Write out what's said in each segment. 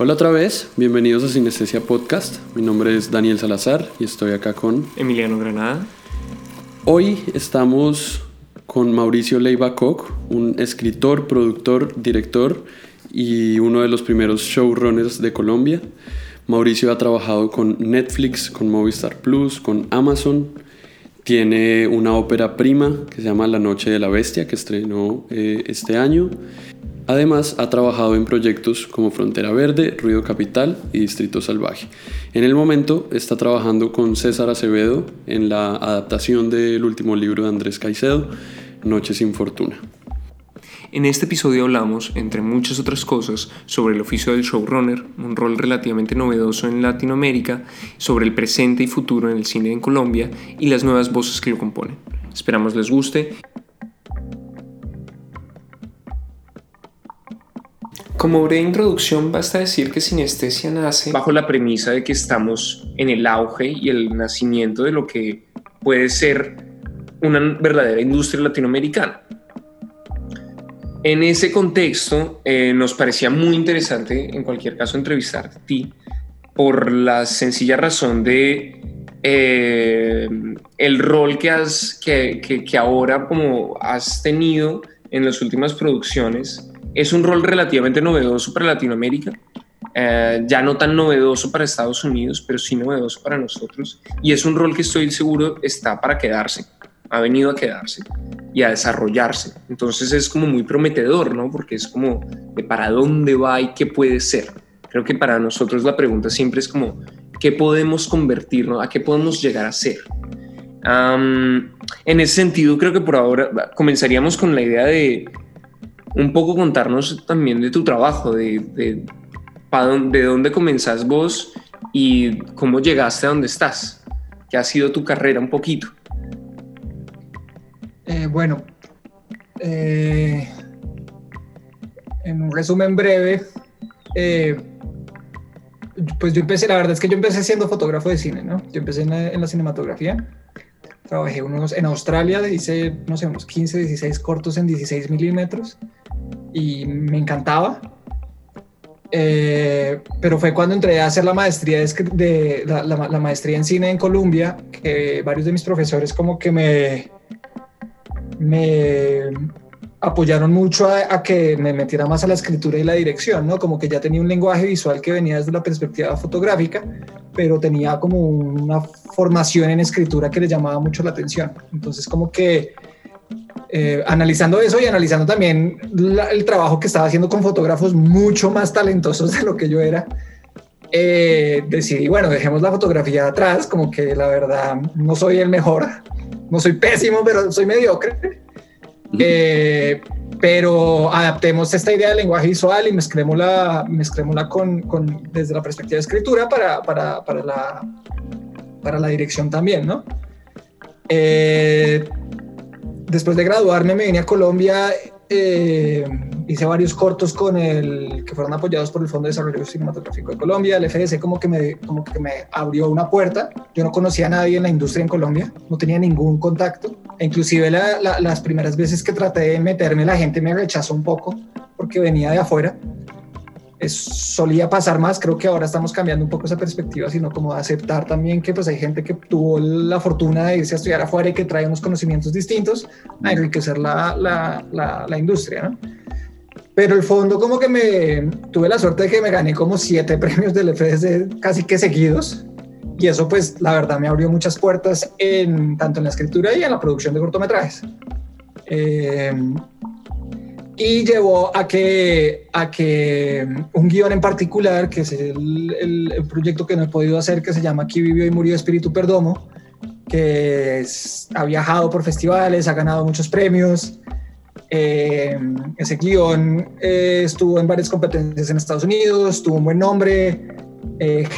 Hola otra vez, bienvenidos a Sinestesia Podcast. Mi nombre es Daniel Salazar y estoy acá con Emiliano Granada. Hoy estamos con Mauricio Leiva Koch, un escritor, productor, director y uno de los primeros showrunners de Colombia. Mauricio ha trabajado con Netflix, con Movistar Plus, con Amazon. Tiene una ópera prima que se llama La Noche de la Bestia, que estrenó eh, este año. Además, ha trabajado en proyectos como Frontera Verde, Ruido Capital y Distrito Salvaje. En el momento está trabajando con César Acevedo en la adaptación del último libro de Andrés Caicedo, Noche sin Fortuna. En este episodio hablamos, entre muchas otras cosas, sobre el oficio del showrunner, un rol relativamente novedoso en Latinoamérica, sobre el presente y futuro en el cine en Colombia y las nuevas voces que lo componen. Esperamos les guste Como breve introducción, basta decir que Sinestesia nace bajo la premisa de que estamos en el auge y el nacimiento de lo que puede ser una verdadera industria latinoamericana. En ese contexto, eh, nos parecía muy interesante, en cualquier caso, entrevistarte a ti por la sencilla razón de eh, el rol que, has, que, que ahora como has tenido en las últimas producciones es un rol relativamente novedoso para Latinoamérica, eh, ya no tan novedoso para Estados Unidos, pero sí novedoso para nosotros. Y es un rol que estoy seguro está para quedarse, ha venido a quedarse y a desarrollarse. Entonces es como muy prometedor, ¿no? Porque es como de para dónde va y qué puede ser. Creo que para nosotros la pregunta siempre es como, ¿qué podemos convertirnos? ¿A qué podemos llegar a ser? en ese sentido, creo que por ahora comenzaríamos con la idea de un poco contarnos también de tu trabajo, de, de, de dónde comenzás vos y cómo llegaste a donde estás, qué ha sido tu carrera un poquito. Eh, bueno, eh, en un resumen breve, eh, pues yo empecé, la verdad es que yo empecé siendo fotógrafo de cine, ¿no? Yo empecé en la cinematografía Trabajé unos, en Australia, hice, no sé, unos 15, 16 cortos en 16 milímetros y me encantaba. Eh, pero fue cuando entré a hacer la maestría, de, la, maestría en cine en Colombia, que varios de mis profesores como que me apoyaron mucho a, que me metiera más a la escritura y la dirección, ¿no? Como que ya tenía un lenguaje visual que venía desde la perspectiva fotográfica, pero tenía como una formación en escritura que le llamaba mucho la atención. Entonces como que eh, analizando eso y analizando también el trabajo que estaba haciendo con fotógrafos mucho más talentosos de lo que yo era, eh, decidí, bueno, dejemos la fotografía atrás, como que la verdad no soy el mejor, no soy pésimo, pero soy mediocre. Eh, pero adaptemos esta idea del lenguaje visual y mezclémosla, mezclémosla con, con desde la perspectiva de escritura para, para, para, la, para la dirección también, ¿no? Eh, después de graduarme me vine a Colombia, eh, hice varios cortos con el que fueron apoyados por el Fondo de Desarrollo Cinematográfico de Colombia, el FDC como que me, como que me abrió una puerta, yo no conocía a nadie en la industria en Colombia, no tenía ningún contacto, inclusive las primeras veces que traté de meterme la gente me rechazó un poco porque venía de afuera, solía pasar más, creo que ahora estamos cambiando un poco esa perspectiva, sino como aceptar también que pues hay gente que tuvo la fortuna de irse a estudiar afuera y que trae unos conocimientos distintos a enriquecer la, la, la, industria. Pero el fondo como que me tuve la suerte de que me gané como siete premios del FDS casi que seguidos y eso pues la verdad me abrió muchas puertas en tanto en la escritura y en la producción de cortometrajes. Eh, y llevó a que, a que un guion en particular, que es el, el, proyecto que no he podido hacer, que se llama Aquí vivió y murió Espíritu Perdomo, que ha viajado por festivales, ha ganado muchos premios. Eh, ese guion eh, estuvo en varias competencias en Estados Unidos, tuvo un buen nombre, eh,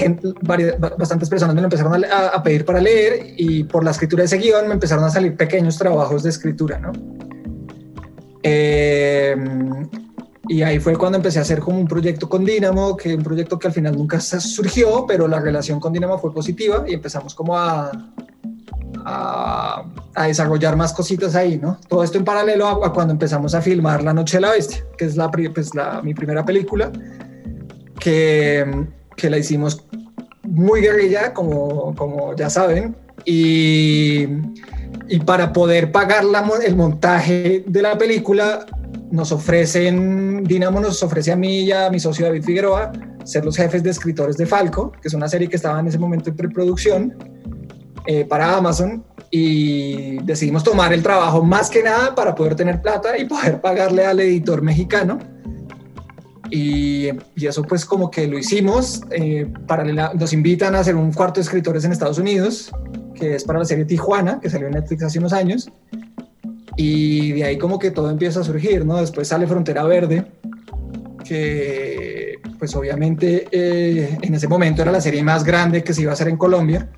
bastantes personas me lo empezaron a, a, pedir para leer y por la escritura de ese guion me empezaron a salir pequeños trabajos de escritura, ¿no? Eh, y ahí fue cuando empecé a hacer como un proyecto con Dynamo, que un proyecto que al final nunca surgió, pero la relación con Dynamo fue positiva y empezamos como a, a, desarrollar más cositas ahí, ¿no? Todo esto en paralelo a, cuando empezamos a filmar La Noche de la Bestia, que es la, pues la, mi primera película. que, que la hicimos muy guerrilla, como, como ya saben, y, y para poder pagar la, el montaje de la película, nos ofrecen, Dinamo nos ofrece a mí y a mi socio David Figueroa ser los jefes de escritores de Falco, que es una serie que estaba en ese momento en preproducción eh, para Amazon y decidimos tomar el trabajo más que nada para poder tener plata y poder pagarle al editor mexicano. Y, y eso pues como que lo hicimos. Eh, paralela, nos invitan a hacer un cuarto de escritores en Estados Unidos, que es para la serie Tijuana, que salió en Netflix hace unos años. Y de ahí como que todo empieza a surgir, ¿no? Después sale Frontera Verde, que pues obviamente eh, en ese momento era la serie más grande que se iba a hacer en Colombia.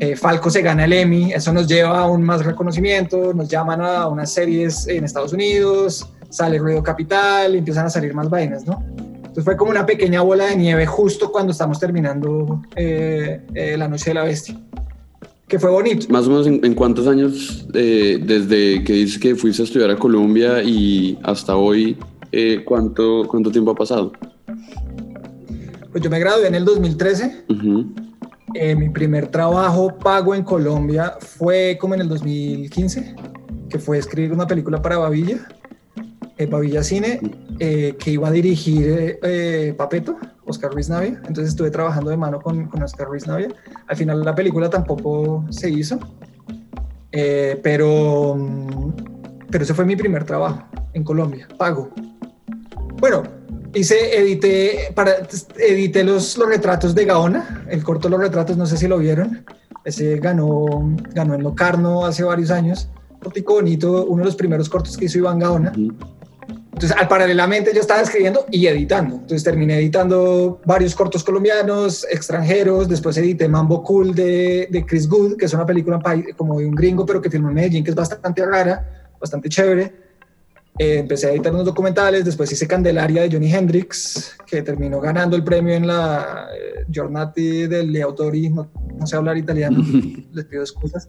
Eh, Falco se gana el Emmy, eso nos lleva a aún más reconocimiento, nos llaman a unas series en Estados Unidos, sale Ruido Capital, y empiezan a salir más vainas, ¿no? Entonces fue como una pequeña bola de nieve justo cuando estamos terminando eh, La Noche de la Bestia que fue bonito. Más o menos en, cuántos años eh, desde que dices que fuiste a estudiar a Colombia y hasta hoy, eh, ¿cuánto, ¿cuánto tiempo ha pasado? Pues yo me gradué en el 2013. Eh, mi primer trabajo pago en Colombia fue como en el 2015, que fue escribir una película para Bavilla, Bavilla Cine, que iba a dirigir Papeto Oscar Ruiz Navia, entonces estuve trabajando de mano con, con Oscar Ruiz Navia. Al final la película tampoco se hizo, eh, pero, pero ese fue mi primer trabajo en Colombia, pago. Bueno, hice, edité, para, edité los, los retratos de Gaona, el corto Los Retratos, no sé si lo vieron, ese ganó, ganó en Locarno hace varios años, cortico bonito, uno de los primeros cortos que hizo Iván Gaona. Entonces, al, paralelamente yo estaba escribiendo y editando. Entonces terminé editando varios cortos colombianos, extranjeros. Después edité Mambo Cool de, de Chris Good, que es una película como de un gringo, pero que filmó en Medellín, que es bastante rara, bastante chévere. Eh, empecé a editar unos documentales. Después hice Candelaria de Johnny Hendrix, que terminó ganando el premio en la eh, Giornati del Autori. No, no sé hablar italiano, les pido excusas.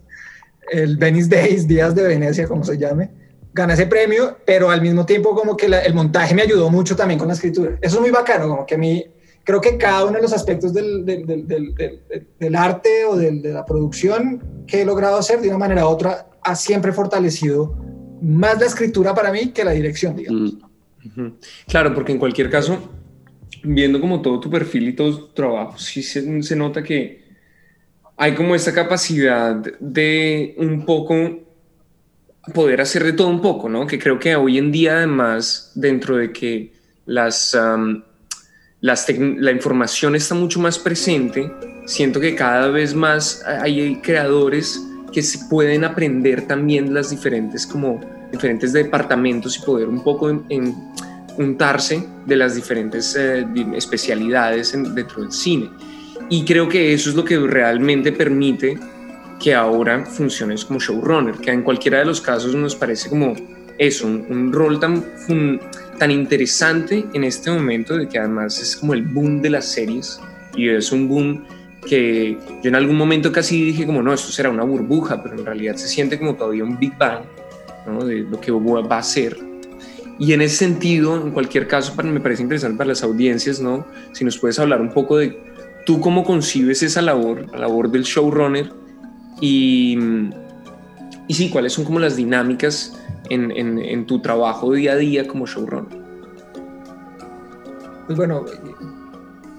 El Venice Days, Días de Venecia, como se llame gané ese premio, pero al mismo tiempo como que el montaje me ayudó mucho también con la escritura. Eso es muy bacano, como que a mí creo que cada uno de los aspectos del, del, del, del arte o de la producción que he logrado hacer de una manera u otra ha siempre fortalecido más la escritura para mí que la dirección, digamos. Mm. Claro, porque en cualquier caso, viendo como todo tu perfil y todo tu trabajo, sí se, se nota que hay como esta capacidad de un poco poder hacer de todo un poco, ¿no? Que creo que hoy en día además, dentro de que las, las la información está mucho más presente, siento que cada vez más hay creadores que pueden aprender también las diferentes como diferentes departamentos y poder un poco en, untarse de las diferentes eh, especialidades dentro del cine. Y creo que eso es lo que realmente permite que ahora funciones como showrunner, que en cualquiera de los casos nos parece como eso, un, rol tan, tan interesante en este momento, de que además es como el boom de las series y es un boom que yo en algún momento casi dije como no, esto será una burbuja, pero en realidad se siente como todavía un Big Bang ¿no? de lo que va a ser. Y en ese sentido, en cualquier caso, para, me parece interesante para las audiencias, ¿no? Si nos puedes hablar un poco de tú cómo concibes esa labor, la labor del showrunner, y, y sí, cuáles son como las dinámicas en, en, tu trabajo día a día como showrunner. Pues bueno,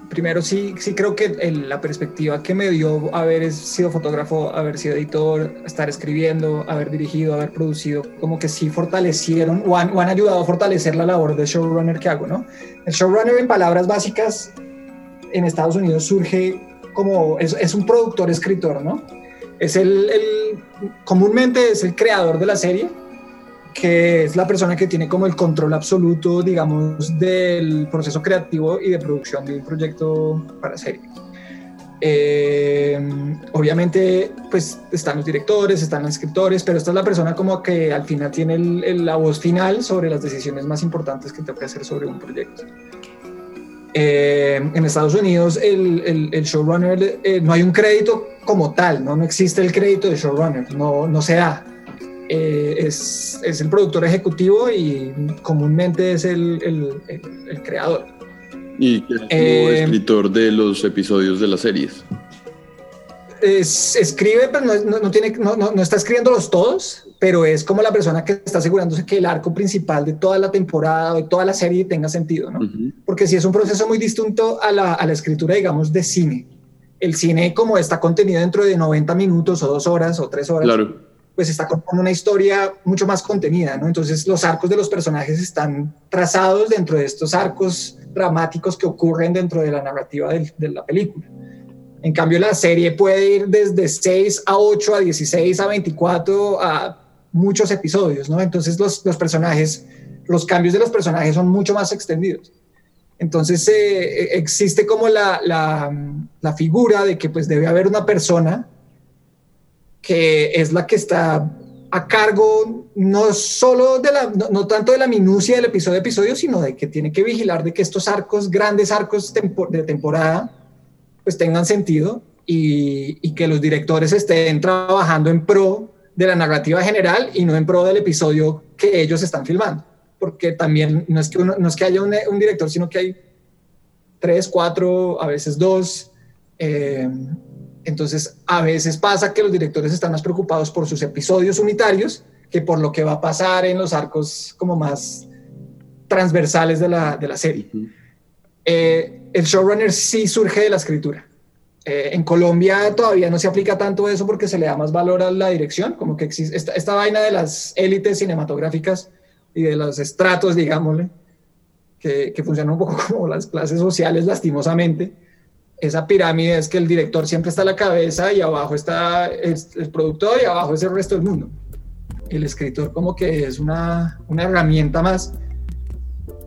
primero sí, sí creo que la perspectiva que me dio haber sido fotógrafo, haber sido editor, estar escribiendo, haber dirigido, haber producido, como que sí fortalecieron o han, o han ayudado a fortalecer la labor de showrunner que hago, ¿no? El showrunner en palabras básicas en Estados Unidos surge como, es, es un productor escritor, ¿no? Es el, comúnmente es el creador de la serie, que es la persona que tiene como el control absoluto, digamos, del proceso creativo y de producción de un proyecto para serie. Eh, obviamente, pues están los directores, están los escritores, pero esta es la persona como que al final tiene la voz final sobre las decisiones más importantes que tengo que hacer sobre un proyecto. Eh, en Estados Unidos el, el, showrunner eh, no hay un crédito como tal, ¿no? no existe el crédito de showrunner, no, no se da. Eh, es, es, el productor ejecutivo y comúnmente es el, el creador. Y es escritor de los episodios de las series. escribe, pero no, tiene, no, está escribiéndolos todos, pero es como la persona que está asegurándose que el arco principal de toda la temporada o de toda la serie tenga sentido, ¿no? Porque si es un proceso muy distinto a la, a la, escritura, digamos, de cine. El cine, como está contenido dentro de 90 minutos o dos horas o tres horas, claro pues está con una historia mucho más contenida, ¿no? Entonces los arcos de los personajes están trazados dentro de estos arcos dramáticos que ocurren dentro de la narrativa de, la película. En cambio, la serie puede ir desde 6 a 8, a 16, a 24, a muchos episodios, ¿no? Entonces los, los personajes, los cambios de los personajes son mucho más extendidos. Entonces eh, existe como la, la, figura de que pues debe haber una persona que es la que está a cargo no solo de la, no, tanto de la minucia del episodio a episodio, sino de que tiene que vigilar de que estos arcos, grandes arcos de temporada, pues tengan sentido y, que los directores estén trabajando en pro de la narrativa general y no en pro del episodio que ellos están filmando. Porque también no es que, uno, no es que haya un, un, director, sino que hay tres, cuatro, a veces dos. Eh, entonces, a veces pasa que los directores están más preocupados por sus episodios unitarios que por lo que va a pasar en los arcos como más transversales de la, de la serie. Eh, el showrunner sí surge de la escritura. Eh, en Colombia todavía no se aplica tanto eso porque se le da más valor a la dirección, como que existe esta, vaina de las élites cinematográficas y de los estratos, digámosle, que, que funcionan un poco como las clases sociales lastimosamente esa pirámide es que el director siempre está a la cabeza y abajo está el, productor y abajo es el resto del mundo. El escritor como que es una, una herramienta más.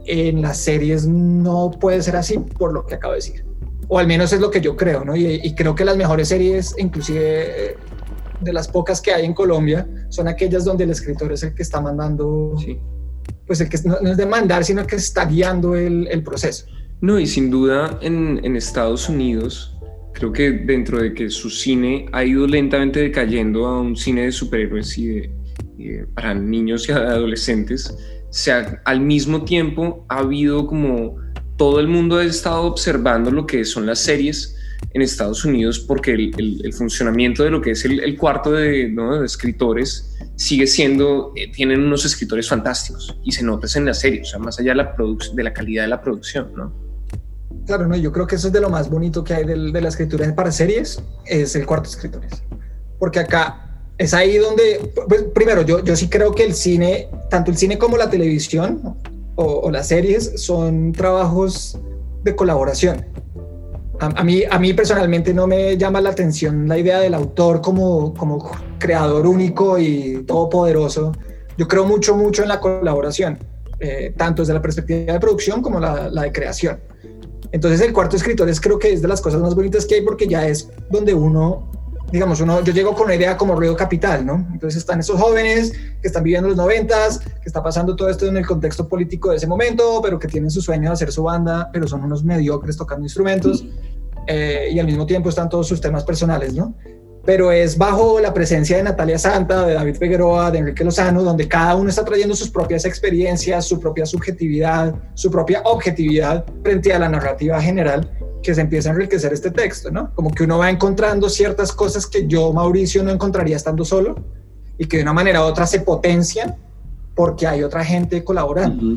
En las series no puede ser así por lo que acabo de decir. O al menos es lo que yo creo, ¿no? Y, creo que las mejores series, inclusive de las pocas que hay en Colombia, son aquellas donde el escritor es el que está mandando, sí. pues el que no, es de mandar, sino que está guiando el, el proceso. No, y sin duda en, en, Estados Unidos, creo que dentro de que su cine ha ido lentamente decayendo a un cine de superhéroes y, de, para niños y adolescentes, se al mismo tiempo ha habido como todo el mundo ha estado observando lo que son las series en Estados Unidos porque el, el, funcionamiento de lo que es el, cuarto de, ¿no? de, escritores sigue siendo, eh, tienen unos escritores fantásticos y se nota en las series, o sea, más allá de la, de la calidad de la producción, ¿no? Claro, no, yo creo que eso es de lo más bonito que hay de, la escritura para series, es el cuarto de escritores. Porque acá es ahí donde, pues, primero, yo, yo sí creo que el cine, tanto el cine como la televisión o, las series, son trabajos de colaboración. A, mí, a mí personalmente no me llama la atención la idea del autor como, como creador único y todopoderoso. Yo creo mucho, mucho en la colaboración, eh, tanto desde la perspectiva de producción como la, de creación. Entonces el cuarto escritor es creo que es de las cosas más bonitas que hay porque ya es donde uno, digamos, uno, yo llego con una idea como ruido capital, ¿no? Entonces están esos jóvenes que están viviendo los noventas, que está pasando todo esto en el contexto político de ese momento, pero que tienen su sueño de hacer su banda, pero son unos mediocres tocando instrumentos eh, y al mismo tiempo están todos sus temas personales, ¿no? Pero es bajo la presencia de Natalia Santa, de David Figueroa, de Enrique Lozano, donde cada uno está trayendo sus propias experiencias, su propia subjetividad, su propia objetividad frente a la narrativa general que se empieza a enriquecer este texto, ¿no? Como que uno va encontrando ciertas cosas que yo, Mauricio, no encontraría estando solo y que de una manera u otra se potencian porque hay otra gente colaborando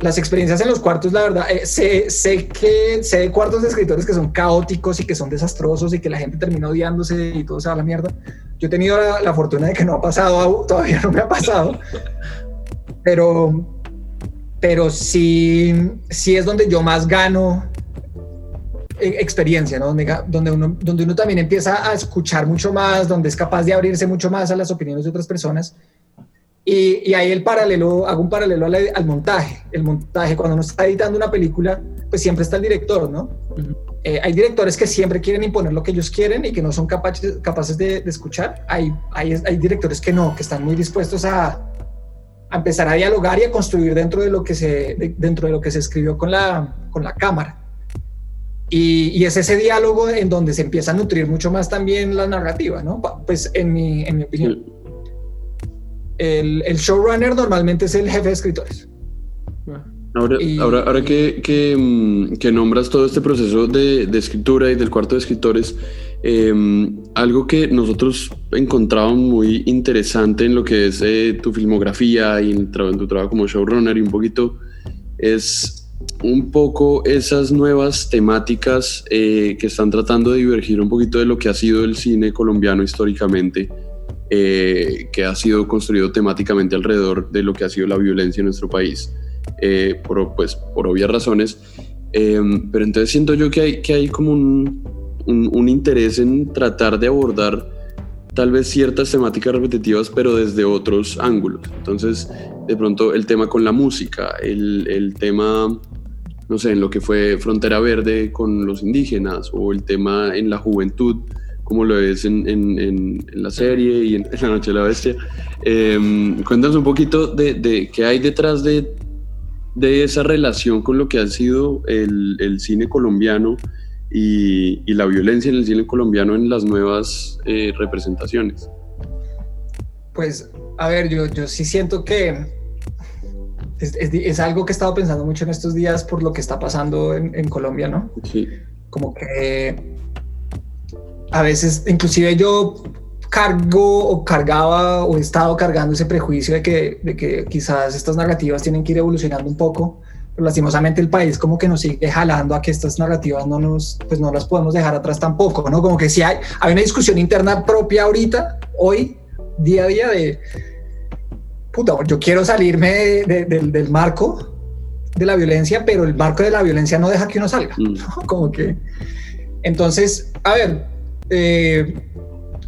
las experiencias en los cuartos, la verdad, eh, sé, sé, que sé cuartos de escritores que son caóticos y que son desastrosos y que la gente termina odiándose y todo se va a la mierda. Yo he tenido la, fortuna de que no ha pasado, todavía no me ha pasado, pero, pero sí, sí es donde yo más gano eh, experiencia, ¿no? donde, donde uno también empieza a escuchar mucho más, donde es capaz de abrirse mucho más a las opiniones de otras personas y, ahí el paralelo, hago un paralelo al, montaje. El montaje, cuando uno está editando una película, pues siempre está el director, ¿no? Eh, hay directores que siempre quieren imponer lo que ellos quieren y que no son capaces, capaces de, escuchar. Hay, hay, hay, directores que no, que están muy dispuestos a, a, empezar a dialogar y a construir dentro de lo que se, dentro de lo que se escribió con la, con la cámara. Y, y, es ese diálogo en donde se empieza a nutrir mucho más también la narrativa, ¿no? Pues en mi, en mi opinión el, showrunner normalmente es el jefe de escritores. Ahora, ahora, ahora que, que, mm, que, nombras todo este proceso de, de, escritura y del cuarto de escritores, em, algo que nosotros encontrábamos muy interesante en lo que es eh, tu filmografía y en, tu trabajo como showrunner y un poquito es un poco esas nuevas temáticas eh, que están tratando de divergir un poquito de lo que ha sido el cine colombiano históricamente, eh, que ha sido construido temáticamente alrededor de lo que ha sido la violencia en nuestro país. Eh, por, pues, por obvias razones. Em, pero entonces siento yo que hay, que hay como un, un, interés en tratar de abordar tal vez ciertas temáticas repetitivas, pero desde otros ángulos. Entonces, de pronto el tema con la música, el, el tema, no sé, en lo que fue Frontera Verde con los indígenas, o el tema en la juventud, como lo es en, en, en, la serie y en, La Noche de la Bestia. Eh, cuéntanos un poquito de, de qué hay detrás de de esa relación con lo que ha sido el, cine colombiano y, la violencia en el cine colombiano en las nuevas eh, representaciones? Pues, a ver, yo, yo sí siento que es, algo que he estado pensando mucho en estos días por lo que está pasando en, en Colombia, ¿no? Sí. Como que a veces, inclusive yo cargo o cargaba o he estado cargando ese prejuicio de que, de que quizás estas narrativas tienen que ir evolucionando un poco, pero lastimosamente el país como que nos sigue jalando a que estas narrativas no nos, pues no las podemos dejar atrás tampoco, ¿no? Como que si hay, hay una discusión interna propia ahorita, hoy, día a día de, puta, yo quiero salirme del marco de la violencia, pero el marco de la violencia no deja que uno salga, mm. Como que, entonces, a ver, eh,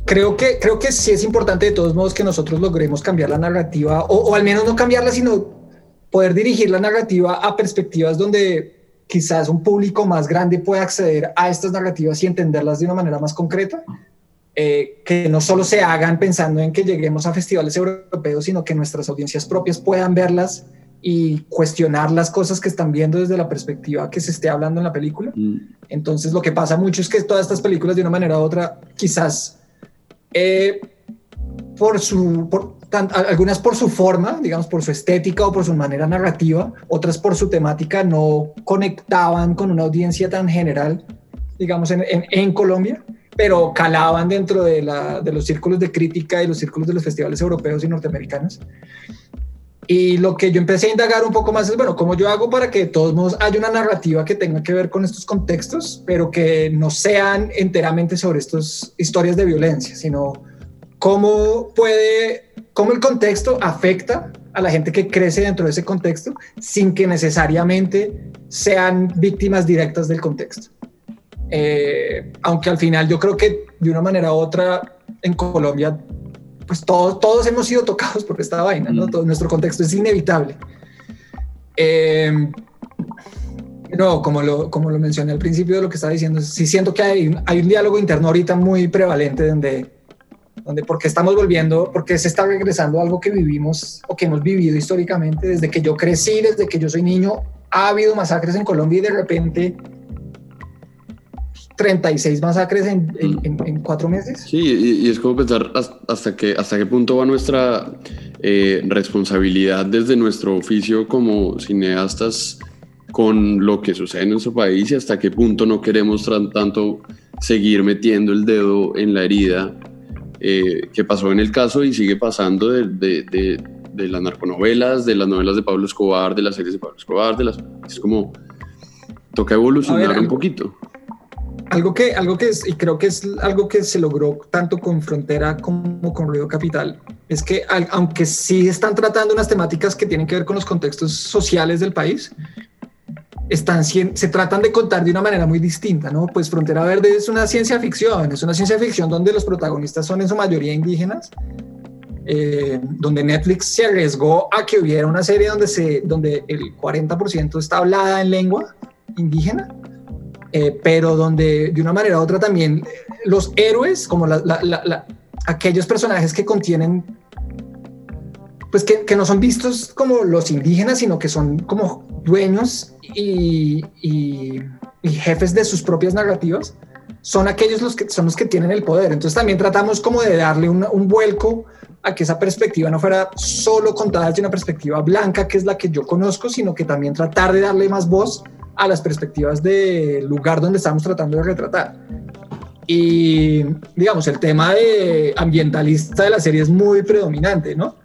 creo que, creo que sí es importante de todos modos que nosotros logremos cambiar la narrativa o, al menos no cambiarla, sino poder dirigir la narrativa a perspectivas donde quizás un público más grande pueda acceder a estas narrativas y entenderlas de una manera más concreta. Eh, que no solo se hagan pensando en que lleguemos a festivales europeos, sino que nuestras audiencias propias puedan verlas y cuestionar las cosas que están viendo desde la perspectiva que se esté hablando en la película. Mm. Entonces lo que pasa mucho es que todas estas películas de una manera u otra quizás eh, por su, algunas por su forma, digamos, por su estética o por su manera narrativa, otras por su temática no conectaban con una audiencia tan general, digamos, en, en, Colombia, pero calaban dentro de, la, de, los círculos de crítica y los círculos de los festivales europeos y norteamericanos. Y lo que yo empecé a indagar un poco más es, bueno, ¿cómo yo hago para que de todos modos haya una narrativa que tenga que ver con estos contextos, pero que no sean enteramente sobre estas historias de violencia, sino cómo puede, cómo el contexto afecta a la gente que crece dentro de ese contexto sin que necesariamente sean víctimas directas del contexto. Eh, aunque al final yo creo que de una manera u otra en Colombia pues todos, todos hemos sido tocados por esta vaina, ¿no? Todo nuestro contexto es inevitable. Eh, no, como lo, como lo mencioné al principio de lo que estaba diciendo, sí siento que hay, hay un diálogo interno ahorita muy prevalente donde, donde porque estamos volviendo, porque se está regresando algo que vivimos o que hemos vivido históricamente desde que yo crecí, desde que yo soy niño, ha habido masacres en Colombia y de repente 36 masacres en, en, cuatro meses. Sí, y, es como pensar hasta, qué, hasta qué punto va nuestra eh, responsabilidad desde nuestro oficio como cineastas con lo que sucede en nuestro país y hasta qué punto no queremos tanto seguir metiendo el dedo en la herida eh, que pasó en el caso y sigue pasando de, de, de, las narconovelas, de las novelas de Pablo Escobar, de las series de Pablo Escobar, de las... Es como... Toca evolucionar un poquito. Algo que, algo que es, y creo que es algo que se logró tanto con Frontera como con Ruido Capital, es que aunque sí están tratando unas temáticas que tienen que ver con los contextos sociales del país, están, se tratan de contar de una manera muy distinta, ¿no? Pues Frontera Verde es una ciencia ficción, es una ciencia ficción donde los protagonistas son en su mayoría indígenas, eh, donde Netflix se arriesgó a que hubiera una serie donde, se, donde el 40% está hablada en lengua indígena eh, pero donde de una manera u otra también los héroes, como aquellos personajes que contienen, pues que, que, no son vistos como los indígenas, sino que son como dueños y, y, jefes de sus propias narrativas, son aquellos los que son los que tienen el poder. Entonces también tratamos como de darle un vuelco a que esa perspectiva no fuera solo contada desde una perspectiva blanca, que es la que yo conozco, sino que también tratar de darle más voz a las perspectivas del lugar donde estamos tratando de retratar. Y digamos, el tema de ambientalista de la serie es muy predominante, ¿no?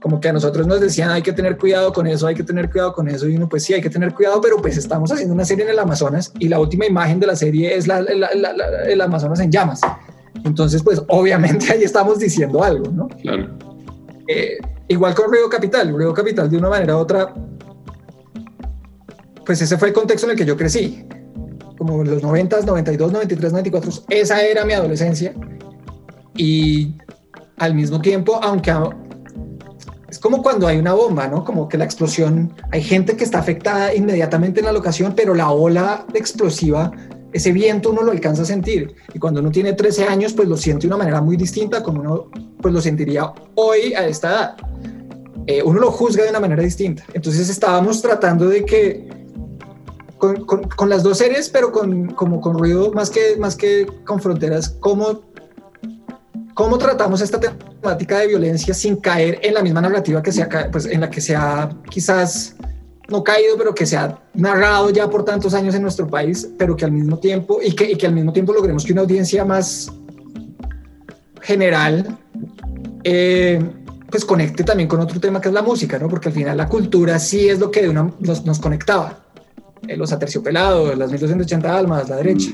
Como que a nosotros nos decían hay que tener cuidado con eso, hay que tener cuidado con eso, y uno pues sí, hay que tener cuidado, pero pues estamos haciendo una serie en el Amazonas y la última imagen de la serie es la, el Amazonas en llamas. Entonces, pues obviamente ahí estamos diciendo algo, ¿no? Claro. Eh, igual con Ruido Capital, Ruido Capital de una manera u otra, pues ese fue el contexto en el que yo crecí como los 90, 92, 93, 94, esa era mi adolescencia. Y al mismo tiempo, aunque es como cuando hay una bomba, ¿no? Como que la explosión, hay gente que está afectada inmediatamente en la locación, pero la ola explosiva, ese viento uno lo alcanza a sentir. Y cuando uno tiene 13 años, pues lo siente de una manera muy distinta como uno pues lo sentiría hoy a esta edad. Eh, uno lo juzga de una manera distinta. Entonces estábamos tratando de que con, con, las dos series, pero con, como con ruido más que, más que con fronteras, ¿cómo, cómo tratamos esta temática de violencia sin caer en la misma narrativa que se ha, pues, en la que se ha quizás no caído, pero que se ha narrado ya por tantos años en nuestro país, pero que al mismo tiempo, y que, y que al mismo tiempo logremos que una audiencia más general eh, pues conecte también con otro tema que es la música, ¿no? Porque al final la cultura sí es lo que de una, nos, nos conectaba. Eh, los aterciopelados, las 1280 almas, la derecha.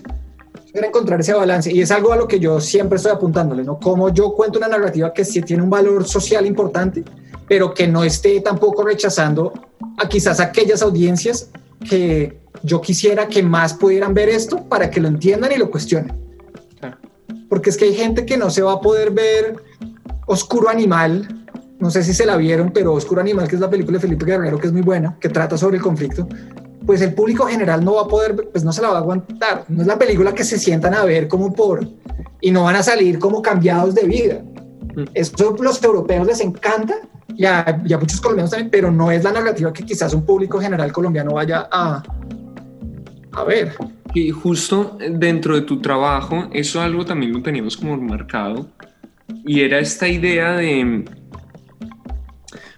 Era encontrar ese balance y es algo a lo que yo siempre estoy apuntándole, ¿no? Como yo cuento una narrativa que sí tiene un valor social importante, pero que no esté tampoco rechazando a quizás aquellas audiencias que yo quisiera que más pudieran ver esto para que lo entiendan y lo cuestionen. Porque es que hay gente que no se va a poder ver Oscuro Animal, no sé si se la vieron, pero Oscuro Animal, que es la película de Felipe Guerrero, que es muy buena, que trata sobre el conflicto, pues el público general no va a poder, pues no se la va a aguantar. No es la película que se sientan a ver como por, y no van a salir como cambiados de vida. Mm. Eso los europeos les encanta y a, y a, muchos colombianos también, pero no es la narrativa que quizás un público general colombiano vaya a, a ver. Y justo dentro de tu trabajo, eso algo también lo teníamos como marcado, y era esta idea de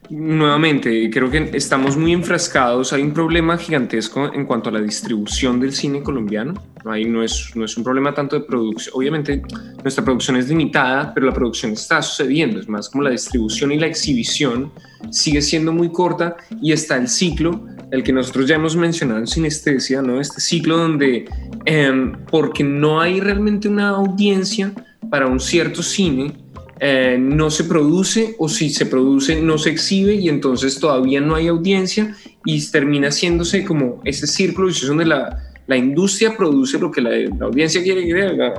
Nuevamente, creo que estamos muy enfrascados. Hay un problema gigantesco en cuanto a la distribución del cine colombiano. Ahí no es, no es un problema tanto de producción. Obviamente, nuestra producción es limitada, pero la producción está sucediendo. Es más como la distribución y la exhibición sigue siendo muy corta y está el ciclo, el que nosotros ya hemos mencionado en sinestesia, ¿no? Este ciclo donde, em, porque no hay realmente una audiencia para un cierto cine, eh, no se produce o si se produce no se exhibe y entonces todavía no hay audiencia y termina haciéndose como ese círculo donde la, la industria produce lo que la, audiencia quiere que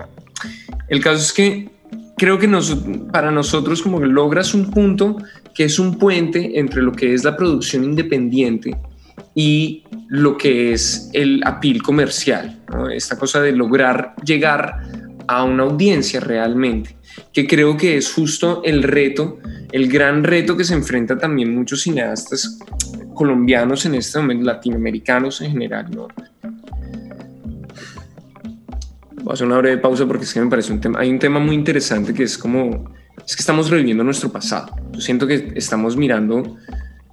El caso es que creo que nos, para nosotros como que logras un punto que es un puente entre lo que es la producción independiente y lo que es el apil comercial, esta cosa de lograr llegar a una audiencia realmente que creo que es justo el reto, el gran reto que se enfrenta también muchos cineastas colombianos en este momento, latinoamericanos en general, ¿no? Voy a hacer una breve pausa porque es que me parece un tema, hay un tema muy interesante que es como, es que estamos reviviendo nuestro pasado. Yo siento que estamos mirando,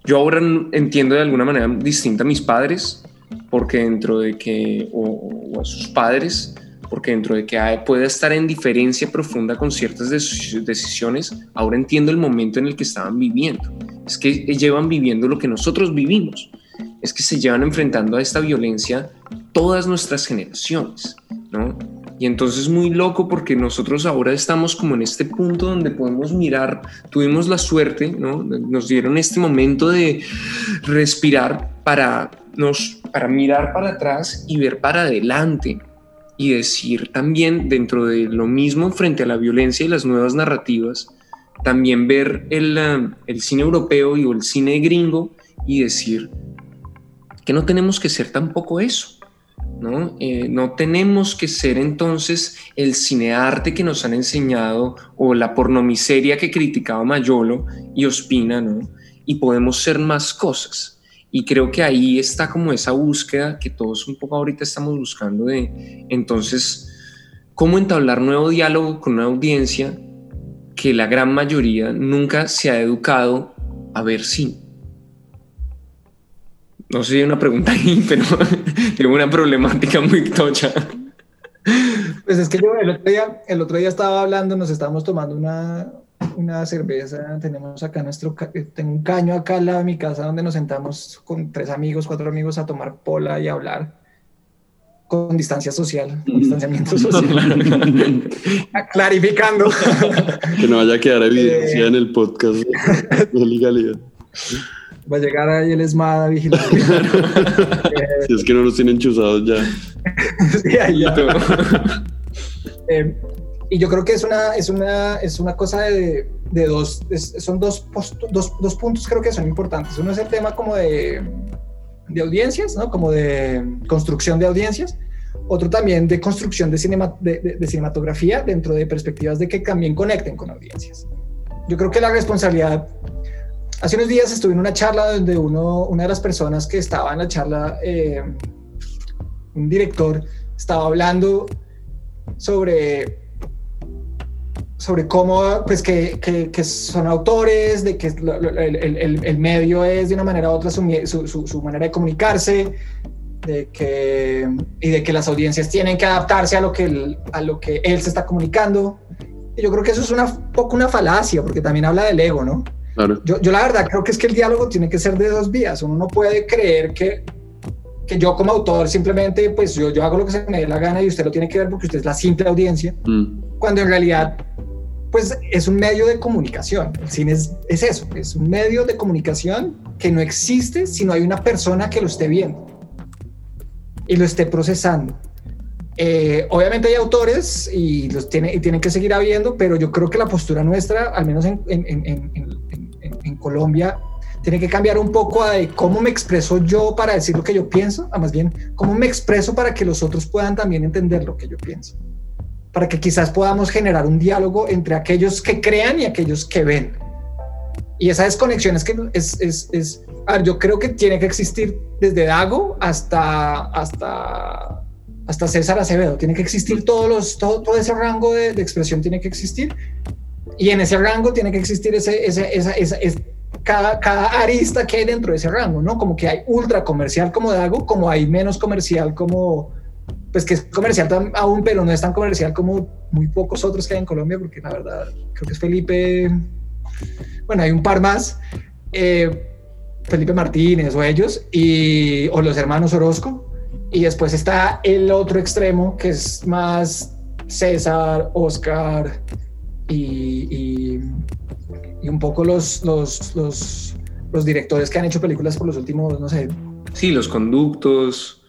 yo ahora entiendo de alguna manera distinta a mis padres, porque dentro de que, o a sus padres, porque dentro de que puede estar en diferencia profunda con ciertas decisiones, ahora entiendo el momento en el que estaban viviendo. Es que llevan viviendo lo que nosotros vivimos. Es que se llevan enfrentando a esta violencia todas nuestras generaciones, ¿no? Y entonces es muy loco porque nosotros ahora estamos como en este punto donde podemos mirar, tuvimos la suerte, ¿no? Nos dieron este momento de respirar para, nos, para mirar para atrás y ver para adelante, y decir también dentro de lo mismo frente a la violencia y las nuevas narrativas, también ver el, eh, el cine europeo y el cine gringo y decir que no tenemos que ser tampoco eso. ¿no? Eh, no tenemos que ser entonces el cinearte que nos han enseñado o la pornomiseria que criticaba Mayolo y Ospina, ¿no? Y podemos ser más cosas. Y creo que ahí está como esa búsqueda que todos un poco ahorita estamos buscando de entonces cómo entablar nuevo diálogo con una audiencia que la gran mayoría nunca se ha educado a ver cine. No sé si hay una pregunta ahí, pero tengo una problemática muy tocha. Pues es que yo el otro día, el otro día estaba hablando, nos estábamos tomando una, una cerveza, tenemos acá nuestro, tengo un caño acá al lado de mi casa donde nos sentamos con tres amigos, cuatro amigos a tomar pola y a hablar con distancia social, con distanciamiento social. Clarificando. que no vaya a quedar evidencia en el podcast de legalidad. Va a llegar ahí el ESMAD a vigilar. si es que no los tienen chuzados ya. sí, ahí ya. Eh, y yo creo que es una, es una, es una cosa de, de dos, son dos, dos, dos, puntos creo que son importantes. Uno es el tema como de, de audiencias, ¿no? Como de construcción de audiencias. Otro también de construcción de, cinema, de, de, cinematografía dentro de perspectivas de que también conecten con audiencias. Yo creo que la responsabilidad... Hace unos días estuve en una charla donde uno, una de las personas que estaba en la charla, eh, un director, estaba hablando sobre sobre cómo, pues que, que, son autores, de que el, el, el, medio es de una manera u otra su, su, su, manera de comunicarse, de que, y de que las audiencias tienen que adaptarse a lo que, a lo que él se está comunicando. Y yo creo que eso es una poco una falacia, porque también habla del ego, ¿no? Claro. Yo, yo la verdad creo que es que el diálogo tiene que ser de dos vías. Uno no puede creer que que yo como autor simplemente, pues yo, yo hago lo que se me dé la gana y usted lo tiene que ver porque usted es la simple audiencia, mm. cuando en realidad pues es un medio de comunicación. El cine es, es, eso, es un medio de comunicación que no existe si no hay una persona que lo esté viendo y lo esté procesando. Eh, obviamente hay autores y los tiene, y tienen que seguir habiendo, pero yo creo que la postura nuestra, al menos en, en, en, en Colombia, tiene que cambiar un poco de cómo me expreso yo para decir lo que yo pienso, a más bien cómo me expreso para que los otros puedan también entender lo que yo pienso para que quizás podamos generar un diálogo entre aquellos que crean y aquellos que ven. Y esa desconexión es que es, es, es yo creo que tiene que existir desde Dago hasta, hasta, hasta César Acevedo. Tiene que existir todos los, todo, todo ese rango de, de, expresión tiene que existir. Y en ese rango tiene que existir ese, ese, esa, esa, cada, cada arista que hay dentro de ese rango, ¿no? Como que hay ultra comercial como Dago, como hay menos comercial como, pues que es comercial aún, pero no es tan comercial como muy pocos otros que hay en Colombia, porque la verdad creo que es Felipe, bueno, hay un par más, eh, Felipe Martínez o ellos, y, o los hermanos Orozco, y después está el otro extremo que es más César, Oscar y, y, un poco los, los, los, los directores que han hecho películas por los últimos, no sé. Sí, los conductos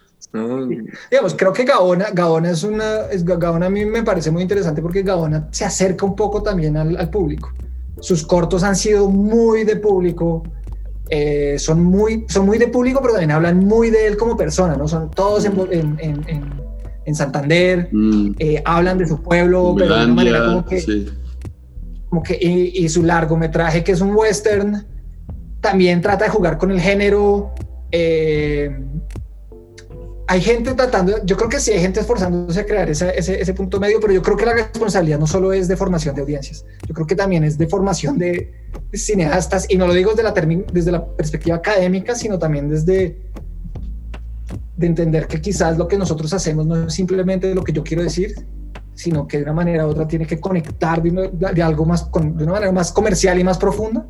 Digamos, creo que Gaona, Gaona es una, es, Gaona a mí me parece muy interesante porque Gaona se acerca un poco también al, público. Sus cortos han sido muy de público, eh, son, muy, son muy de público, pero también hablan muy de él como persona, ¿no? Son todos en, en, en, Santander, mm. eh, hablan de su pueblo, pero de una manera como que... Como que y, y, su largometraje, que es un western, también trata de jugar con el género. Eh, hay gente tratando, yo creo que sí hay gente esforzándose a crear ese, ese, punto medio, pero yo creo que la responsabilidad no solo es de formación de audiencias, yo creo que también es de formación de, cineastas, y no lo digo desde la, desde la perspectiva académica, sino también desde de entender que quizás lo que nosotros hacemos no es simplemente lo que yo quiero decir, sino que de una manera u otra tiene que conectar de, algo más, de una manera más comercial y más profunda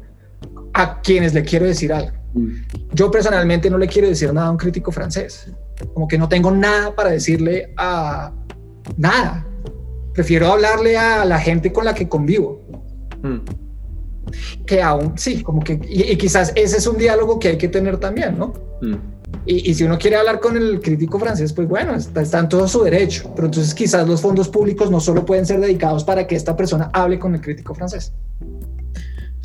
a quienes le quiero decir algo. Mm. Yo personalmente no le quiero decir nada a un crítico francés como que no tengo nada para decirle a nada. Prefiero hablarle a la gente con la que convivo. Hmm. Que aún, sí, como que, y, quizás ese es un diálogo que hay que tener también, ¿no? Hmm. Y, si uno quiere hablar con el crítico francés, pues bueno, está, está, en todo su derecho, pero entonces quizás los fondos públicos no solo pueden ser dedicados para que esta persona hable con el crítico francés.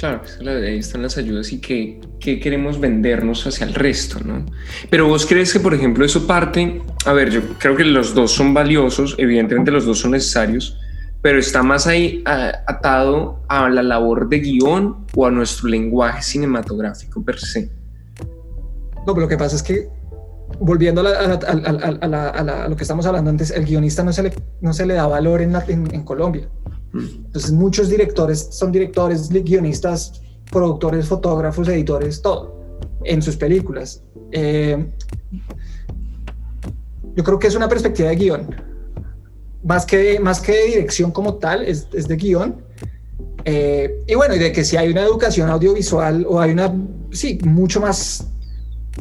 Claro, pues, ahí están las ayudas y que, queremos vendernos hacia el resto, ¿no? Pero vos crees que, por ejemplo, eso parte, a ver, yo creo que los dos son valiosos, evidentemente los dos son necesarios, pero está más ahí atado a la labor de guion o a nuestro lenguaje cinematográfico per se. No, pero lo que pasa es que, volviendo a, lo que estamos hablando antes, el guionista no se le, no se le da valor en, en Colombia Entonces muchos directores son directores, guionistas, productores, fotógrafos, editores, todo en sus películas. Eh, yo creo que es una perspectiva de guion. Más que de, más que dirección como tal, es, es de guion. Eh, y bueno, y de que si hay una educación audiovisual o hay una, sí, mucho más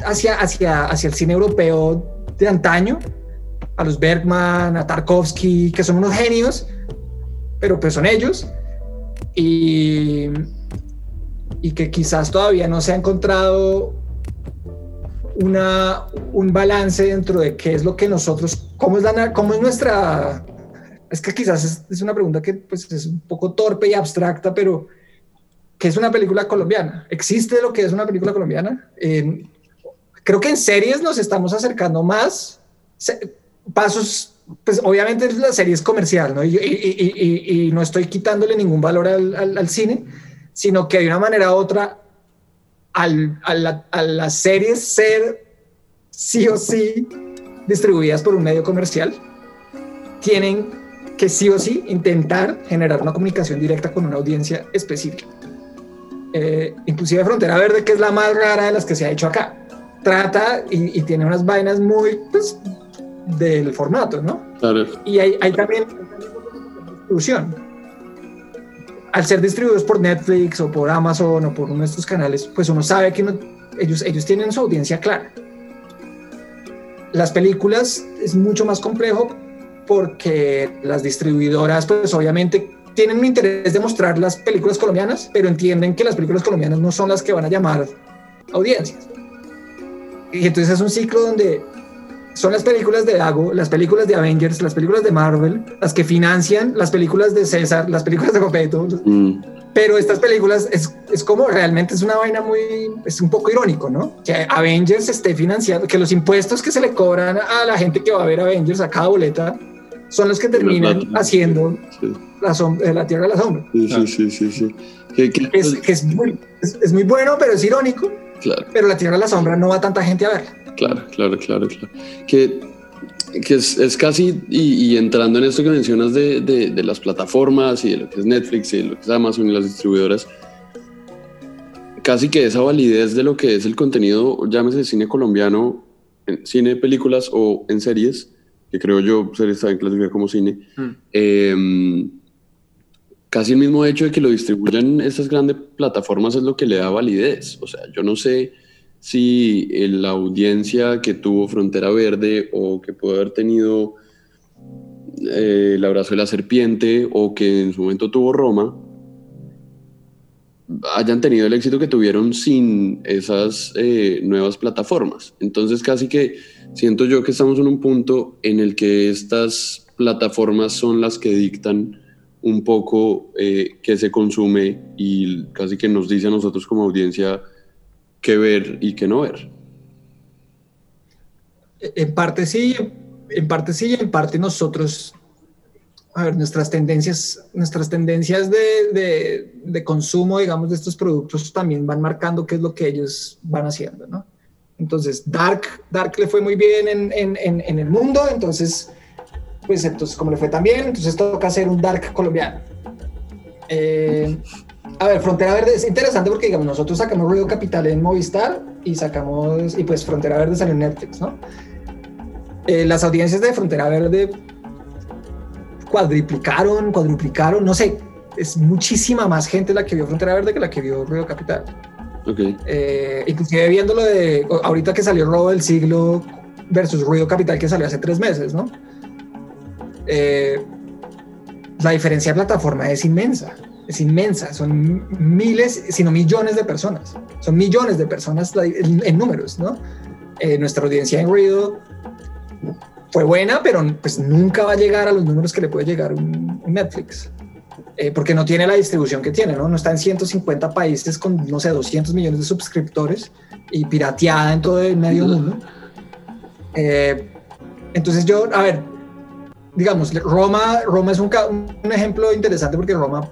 hacia, hacia, hacia el cine europeo de antaño, a los Bergman, a Tarkovsky, que son unos genios, pero pues son ellos. Y, y que quizás todavía no se ha encontrado una, un balance dentro de qué es lo que nosotros, cómo es, la, cómo es nuestra... Es que quizás es, una pregunta que pues, es un poco torpe y abstracta, pero ¿qué es una película colombiana? ¿Existe lo que es una película colombiana? creo que en series nos estamos acercando más, pasos, pues obviamente la serie es comercial, ¿no? Y, y, y, no estoy quitándole ningún valor al, al, cine, sino que de una manera u otra al, a, las series ser sí o sí distribuidas por un medio comercial, tienen que sí o sí intentar generar una comunicación directa con una audiencia específica. Eh, inclusive Frontera Verde, que es la más rara de las que se ha hecho acá, trata y, tiene unas vainas muy pues, del formato, ¿no? Y hay, hay también distribución al ser distribuidos por Netflix o por Amazon o por uno de estos canales, pues uno sabe que ellos, ellos tienen su audiencia clara. Las películas es mucho más complejo porque las distribuidoras, pues obviamente tienen un interés de mostrar las películas colombianas, pero entienden que las películas colombianas no son las que van a llamar audiencias. Y entonces es un ciclo donde son las películas de Dago, las películas de Avengers, las películas de Marvel, las que financian las películas de César, las películas de Copeto. Mm. Pero estas películas es, es, como realmente es una vaina muy, es un poco irónico, ¿no? Que Avengers esté financiando, que los impuestos que se le cobran a la gente que va a ver Avengers a cada boleta son los que terminan haciendo la, sombra, la Tierra de la Sombra. Sí, sí, sí, sí. Que, es, que es, muy, es, muy bueno, pero es irónico. Claro. Pero la Tierra de la Sombra no va tanta gente a verla. Claro, claro, claro, claro. Que, que es, es, casi, y, entrando en esto que mencionas de, de, las plataformas y de lo que es Netflix y de lo que es Amazon y las distribuidoras, casi que esa validez de lo que es el contenido, llámese cine colombiano, en cine, películas o en series, que creo yo series también clasificar como cine, mm. em, casi el mismo hecho de que lo distribuyan estas grandes plataformas es lo que le da validez. O sea, yo no sé si la audiencia que tuvo Frontera Verde o que pudo haber tenido eh, El abrazo de la serpiente o que en su momento tuvo Roma, hayan tenido el éxito que tuvieron sin esas eh, nuevas plataformas. Entonces casi que siento yo que estamos en un punto en el que estas plataformas son las que dictan un poco eh, qué se consume y casi que nos dice a nosotros como audiencia qué ver y qué no ver. En parte sí, en parte sí, en parte nosotros, a ver, nuestras tendencias, nuestras tendencias de, de, consumo, digamos, de estos productos también van marcando qué es lo que ellos van haciendo, ¿no? Entonces, Dark, Dark le fue muy bien en, en, en, el mundo, entonces, pues entonces, como le fue también, entonces toca hacer un Dark colombiano. Eh, a ver, Frontera Verde es interesante porque, digamos, nosotros sacamos Ruido Capital en Movistar y sacamos, y pues Frontera Verde salió en Netflix, ¿no? Eh, las audiencias de Frontera Verde cuadriplicaron, cuadruplicaron, no sé, es muchísima más gente la que vio Frontera Verde que la que vio Ruido Capital. Okay. Eh, inclusive viendo lo de ahorita que salió Robo del Siglo versus Ruido Capital que salió hace tres meses, ¿no? Eh, la diferencia de plataforma es inmensa es inmensa, son miles, sino millones de personas, son millones de personas en, números, ¿no? Eh, nuestra audiencia en ruido fue buena, pero pues nunca va a llegar a los números que le puede llegar un, Netflix, eh, porque no tiene la distribución que tiene, ¿no? No está en 150 países con, no sé, 200 millones de suscriptores y pirateada en todo el medio mundo. Eh, entonces yo, a ver, digamos, Roma, Roma es un, un ejemplo interesante porque Roma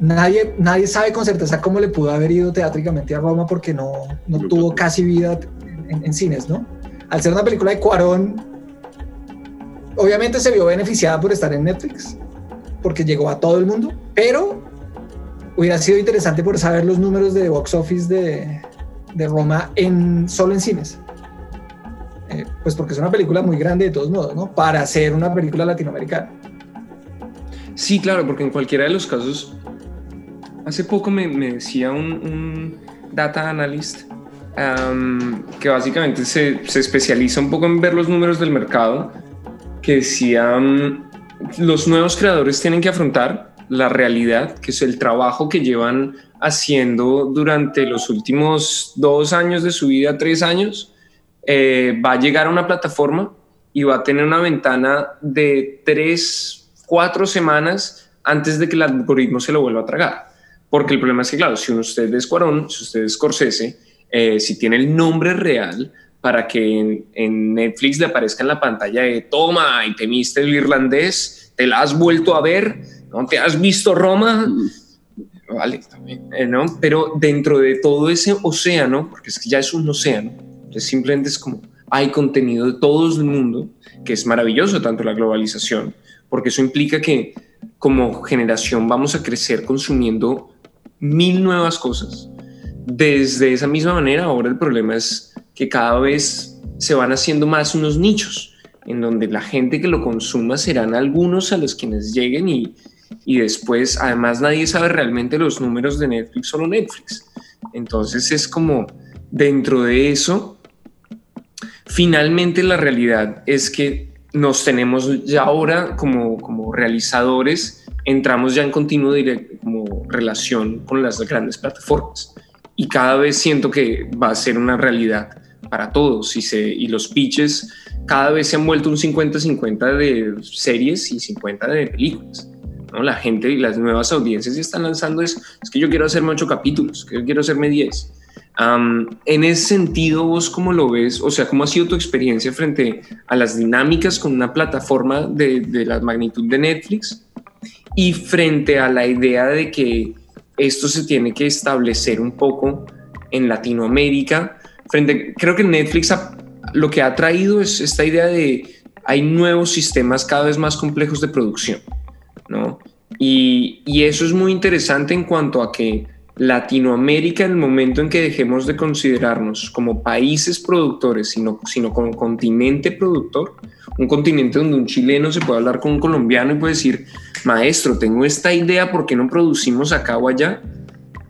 nadie, nadie sabe con certeza cómo le pudo haber ido teátricamente a Roma porque no, no tuvo casi vida en, cines, ¿no? Al ser una película de Cuarón, obviamente se vio beneficiada por estar en Netflix, porque llegó a todo el mundo, pero hubiera sido interesante por saber los números de box office de, de Roma en, solo en cines. Eh, pues porque es una película muy grande de todos modos, ¿no? Para ser una película latinoamericana. Sí, claro, porque en cualquiera de los casos, hace poco me, me decía un, data analyst que básicamente se, se, especializa un poco en ver los números del mercado, que decía, los nuevos creadores tienen que afrontar la realidad, que es el trabajo que llevan haciendo durante los últimos dos años de su vida, tres años, eh, va a llegar a una plataforma y va a tener una ventana de tres, cuatro semanas antes de que el algoritmo se lo vuelva a tragar. Porque el problema es que, claro, si usted es Cuarón, si usted es Scorsese, eh, si tiene el nombre real para que en, Netflix le aparezca en la pantalla de toma y te viste el irlandés, te la has vuelto a ver, ¿no? ¿Te has visto Roma? Vale, también, eh, ¿no? Pero dentro de todo ese océano, porque es que ya es un océano, simplemente es como hay contenido de todo el mundo, que es maravilloso tanto la globalización, porque eso implica que como generación vamos a crecer consumiendo mil nuevas cosas. Desde esa misma manera, ahora el problema es que cada vez se van haciendo más unos nichos, en donde la gente que lo consuma serán algunos a los quienes lleguen y, y después, además, nadie sabe realmente los números de Netflix, solo Netflix. Entonces es como dentro de eso Finalmente la realidad es que nos tenemos ya ahora como, como realizadores, entramos ya en continuo directo, como relación con las grandes plataformas y cada vez siento que va a ser una realidad para todos y, se, y los pitches cada vez se han vuelto un 50-50 de series y 50 de películas. ¿no? La gente y las nuevas audiencias están lanzando es, es que yo quiero hacerme ocho capítulos, que yo quiero hacerme 10 en ese sentido, ¿vos cómo lo ves? O sea, ¿cómo ha sido tu experiencia frente a las dinámicas con una plataforma de, de la magnitud de Netflix y frente a la idea de que esto se tiene que establecer un poco en Latinoamérica? Frente, creo que Netflix lo que ha traído es esta idea de hay nuevos sistemas cada vez más complejos de producción, ¿no? Y, y eso es muy interesante en cuanto a que Latinoamérica, en el momento en que dejemos de considerarnos como países productores, sino, sino como continente productor, un continente donde un chileno se puede hablar con un colombiano y puede decir, maestro, tengo esta idea, ¿por qué no producimos acá o allá?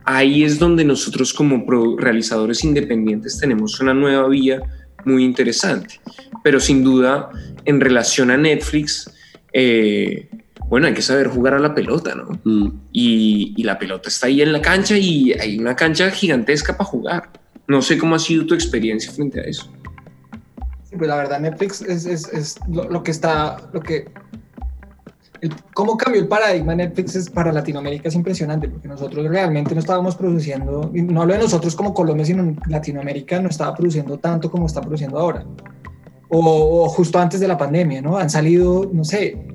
Ahí es donde nosotros como realizadores independientes tenemos una nueva vía muy interesante. Pero sin duda, en relación a Netflix, eh, bueno, hay que saber jugar a la pelota, ¿no? Mm. Y, la pelota está ahí en la cancha y hay una cancha gigantesca para jugar. No sé cómo ha sido tu experiencia frente a eso. Sí, pues la verdad, Netflix es, lo, que está, lo que... cómo cambió el paradigma Netflix es para Latinoamérica es impresionante, porque nosotros realmente no estábamos produciendo, no hablo de nosotros como Colombia, sino Latinoamérica no estaba produciendo tanto como está produciendo ahora. O, o justo antes de la pandemia, ¿no? Han salido, no sé,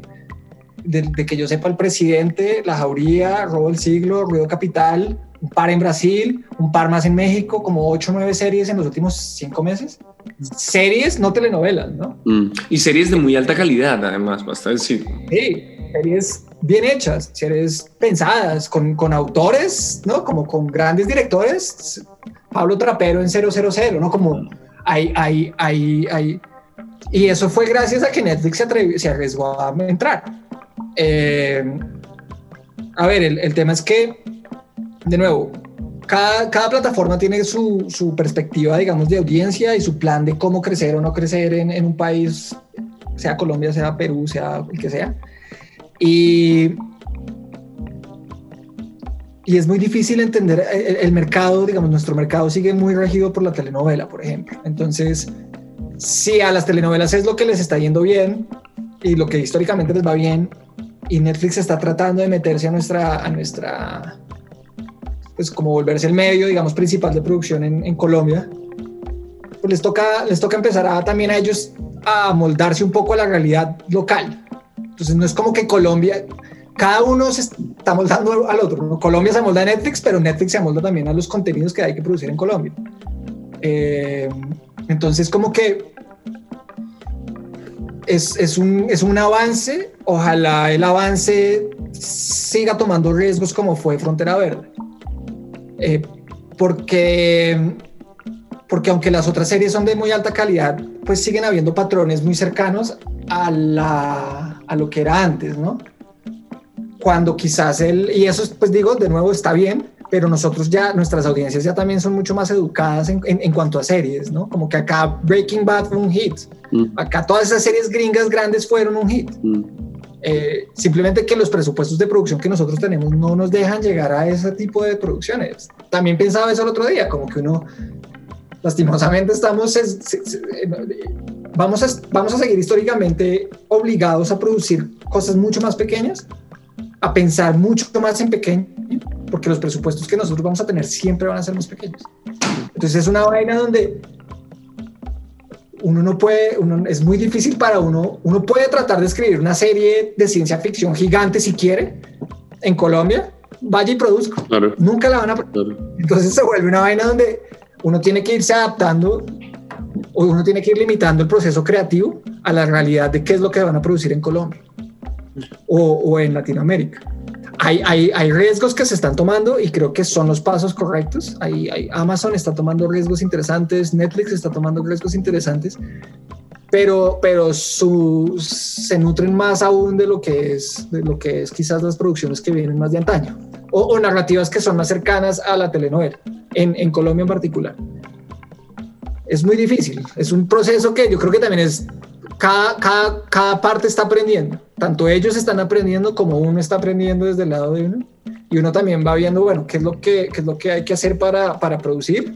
de, que yo sepa, el presidente, La Jauría, Robo del Siglo, Ruido Capital, un par en Brasil, un par más en México, como ocho o nueve series en los últimos cinco meses. Series, no telenovelas, ¿no? Mm. Y series de muy alta calidad, además, basta decir. Sí, series bien hechas, series pensadas, con, con autores, ¿no? Como con grandes directores. Pablo Trapero en 000, ¿no? Como hay, hay, hay, hay. Y eso fue gracias a que Netflix se, se arriesgó a entrar. Eh, a ver, el, tema es que, de nuevo, cada, plataforma tiene su, perspectiva, digamos, de audiencia y su plan de cómo crecer o no crecer en, un país, sea Colombia, sea Perú, sea el que sea. Y, y es muy difícil entender el, el, mercado, digamos, nuestro mercado sigue muy regido por la telenovela, por ejemplo. Entonces, si a las telenovelas es lo que les está yendo bien y lo que históricamente les va bien, y Netflix está tratando de meterse a nuestra, a nuestra, pues como volverse el medio, digamos, principal de producción en, Colombia, pues les toca, les toca empezar también a ellos a moldarse un poco a la realidad local. Entonces no es como que Colombia, cada uno se está moldando al otro. Colombia se molda a Netflix, pero Netflix se molda también a los contenidos que hay que producir en Colombia. Eh, entonces como que es, es, un, es un avance. Ojalá el avance siga tomando riesgos como fue Frontera Verde. Eh, porque, porque aunque las otras series son de muy alta calidad, pues siguen habiendo patrones muy cercanos a, la, a lo que era antes, ¿no? Cuando quizás él, y eso pues digo, de nuevo está bien, pero nosotros ya, nuestras audiencias ya también son mucho más educadas en, en, cuanto a series, ¿no? Como que acá Breaking Bad fue un hit, mm. acá todas esas series gringas grandes fueron un hit. Mm. Eh, simplemente que los presupuestos de producción que nosotros tenemos no nos dejan llegar a ese tipo de producciones. También pensaba eso el otro día, como que uno, lastimosamente estamos, vamos, a, vamos a seguir históricamente obligados a producir cosas mucho más pequeñas, a pensar mucho más en pequeño porque los presupuestos que nosotros vamos a tener siempre van a ser más pequeños. Entonces es una vaina donde uno no puede, uno, es muy difícil para uno, uno puede tratar de escribir una serie de ciencia ficción gigante si quiere, en Colombia, vaya y produzca. Nunca la van a... Entonces se vuelve una vaina donde uno tiene que irse adaptando o uno tiene que ir limitando el proceso creativo a la realidad de qué es lo que van a producir en Colombia o, o en Latinoamérica hay, hay, riesgos que se están tomando y creo que son los pasos correctos. Hay, hay, Amazon está tomando riesgos interesantes, Netflix está tomando riesgos interesantes, pero, pero su, se nutren más aún de lo, que es, de lo que es quizás las producciones que vienen más de antaño o, narrativas que son más cercanas a la telenovela, en, en Colombia en particular. Es muy difícil, es un proceso que yo creo que también es cada, cada, cada, parte está aprendiendo. Tanto ellos están aprendiendo como uno está aprendiendo desde el lado de uno. Y uno también va viendo, bueno, qué es lo que, qué es lo que hay que hacer para, para producir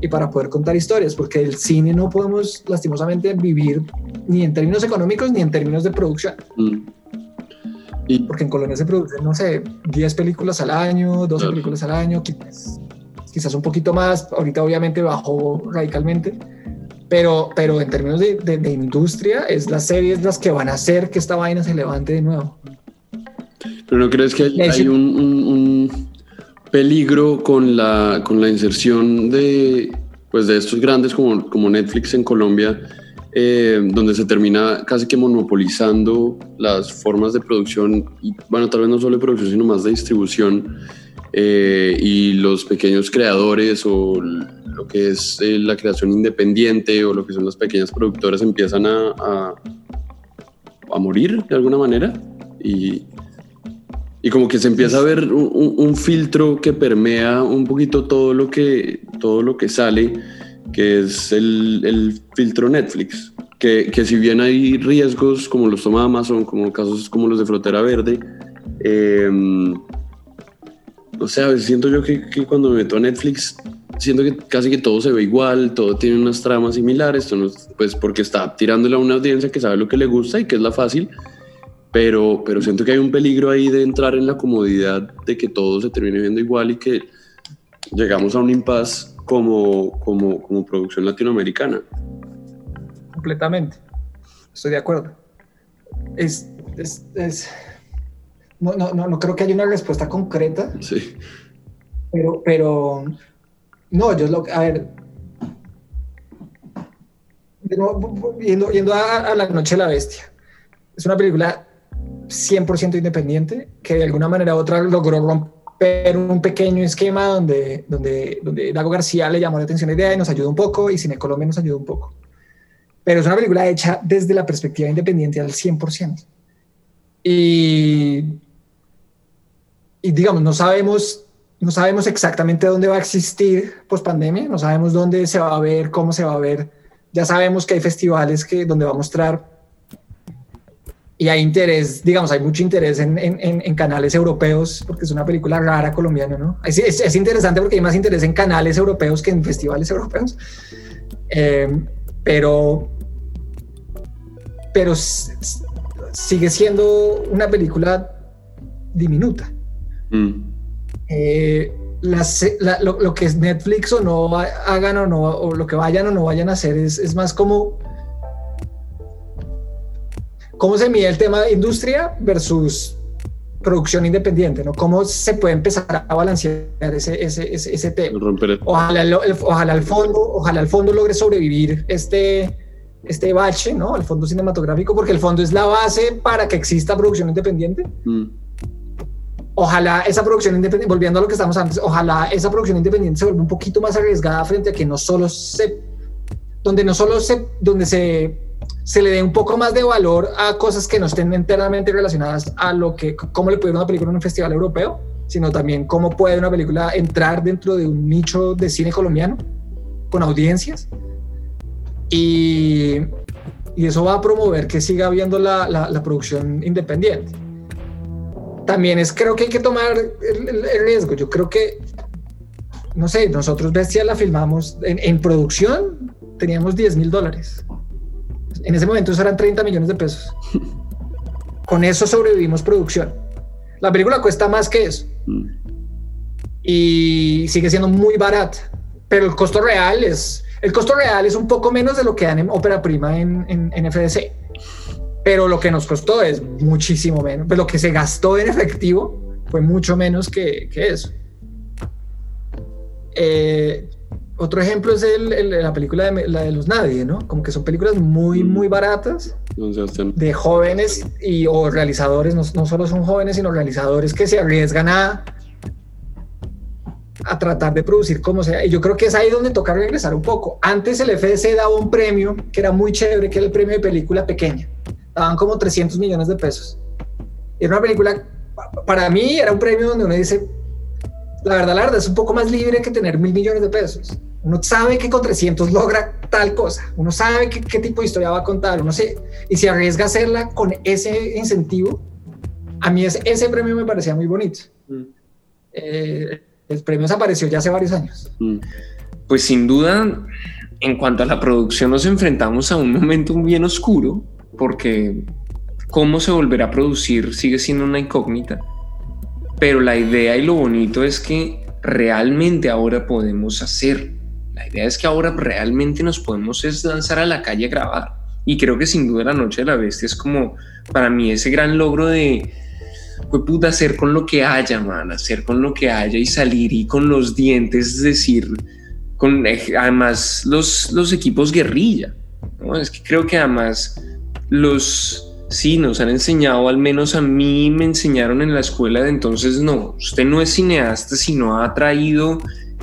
y para poder contar historias, porque el cine no podemos lastimosamente vivir ni en términos económicos ni en términos de producción. Mm. Y, porque en Colombia se producen, no sé, 10 películas al año, 12 películas al año, quizás, quizás un poquito más, ahorita obviamente bajó radicalmente, pero, pero en términos de, de, industria, es las series las que van a hacer que esta vaina se levante de nuevo. Pero no crees que hay, un, un, peligro con la, con la inserción de, pues de estos grandes como, como Netflix en Colombia, eh, donde se termina casi que monopolizando las formas de producción, y bueno, tal vez no solo de producción, sino más de distribución, eh, y los pequeños creadores o lo que es eh, la creación independiente o lo que son las pequeñas productoras empiezan a, a, morir de alguna manera y, y, como que se empieza a ver un, filtro que permea un poquito todo lo que, todo lo que sale, que es el, el filtro Netflix. Que, que, si bien hay riesgos como los toma Amazon, como casos como los de Frotera Verde, eh, o sea, siento yo que, que, cuando me meto a Netflix siento que casi que todo se ve igual, todo tiene unas tramas similares, pues porque está tirándole a una audiencia que sabe lo que le gusta y que es la fácil, pero, pero siento que hay un peligro ahí de entrar en la comodidad de que todo se termine viendo igual y que llegamos a un impasse como, como, como producción latinoamericana. Completamente, estoy de acuerdo. Es, es, es... No, no, no, no creo que haya una respuesta concreta. Sí. Pero, pero no, yo lo a ver, yendo, yendo a, La Noche de la Bestia, es una película 100% independiente que de alguna manera u otra logró romper un pequeño esquema donde, donde, donde Dago García le llamó la atención la idea y nos ayudó un poco y Cine Colombia nos ayudó un poco. Pero es una película hecha desde la perspectiva independiente al 100%. Y, y digamos, no sabemos no sabemos exactamente dónde va a existir post pandemia, no sabemos dónde se va a ver, cómo se va a ver. Ya sabemos que hay festivales que, donde va a mostrar y hay interés, digamos, hay mucho interés en, en, en canales europeos porque es una película rara colombiana, ¿no? Es, es, interesante porque hay más interés en canales europeos que en festivales europeos. Eh, pero, pero sigue siendo una película diminuta. Mm. Eh, lo, que es Netflix o no hagan o no, o lo que vayan o no vayan a hacer es, es más como cómo se mide el tema de industria versus producción independiente, ¿no? ¿Cómo se puede empezar a balancear ese, ese, ese, tema? Ojalá, ojalá, el fondo, ojalá el fondo logre sobrevivir este, este bache, ¿no? El fondo cinematográfico, porque el fondo es la base para que exista producción independiente. Mm. Ojalá esa producción independiente, volviendo a lo que estamos antes, ojalá esa producción independiente se vuelva un poquito más arriesgada frente a que no solo se, donde no solo se, donde se, se le dé un poco más de valor a cosas que no estén enteramente relacionadas a lo que, cómo le puede una película en un festival europeo, sino también cómo puede una película entrar dentro de un nicho de cine colombiano con audiencias. Y, y eso va a promover que siga habiendo la, la, producción independiente. También es, creo que hay que tomar el, riesgo. Yo creo que, no sé, nosotros Bestia la filmamos en, en producción, teníamos 10 mil dólares. En ese momento eso eran 30 millones de pesos. Con eso sobrevivimos producción. La película cuesta más que eso. Mm. Y sigue siendo muy barata. Pero el costo real es, el costo real es un poco menos de lo que dan en ópera prima en, en, FDC. Pero lo que nos costó es muchísimo menos. Pues lo que se gastó en efectivo fue mucho menos que, que eso. Eh, otro ejemplo es el, la película de, la de los Nadie, ¿no? Como que son películas muy, mm. muy baratas de jóvenes y o realizadores, no, no, solo son jóvenes, sino realizadores que se arriesgan a, a tratar de producir como sea. Y yo creo que es ahí donde toca regresar un poco. Antes el FDC daba un premio que era muy chévere, que era el premio de película pequeña. Daban como 300 millones de pesos. Era una película, para mí era un premio donde uno dice, la verdad, la verdad es un poco más libre que tener mil millones de pesos. Uno sabe que con 300 logra tal cosa. Uno sabe qué, qué tipo de historia va a contar. Uno sé, y si arriesga a hacerla con ese incentivo, a mí ese, ese premio me parecía muy bonito. Mm. Eh, el premio desapareció ya hace varios años. Mm. Pues sin duda, en cuanto a la producción, nos enfrentamos a un momento bien oscuro, porque cómo se volverá a producir sigue siendo una incógnita. Pero la idea y lo bonito es que realmente ahora podemos hacer. La idea es que ahora realmente nos podemos lanzar a la calle a grabar. Y creo que sin duda la Noche de la Bestia es como para mí ese gran logro de fue puta hacer con lo que haya, man, hacer con lo que haya y salir y con los dientes, es decir, con además los, los equipos guerrilla, ¿no? Es que creo que además los, sí, nos han enseñado, al menos a mí me enseñaron en la escuela de entonces, no, usted no es cineasta, sino ha traído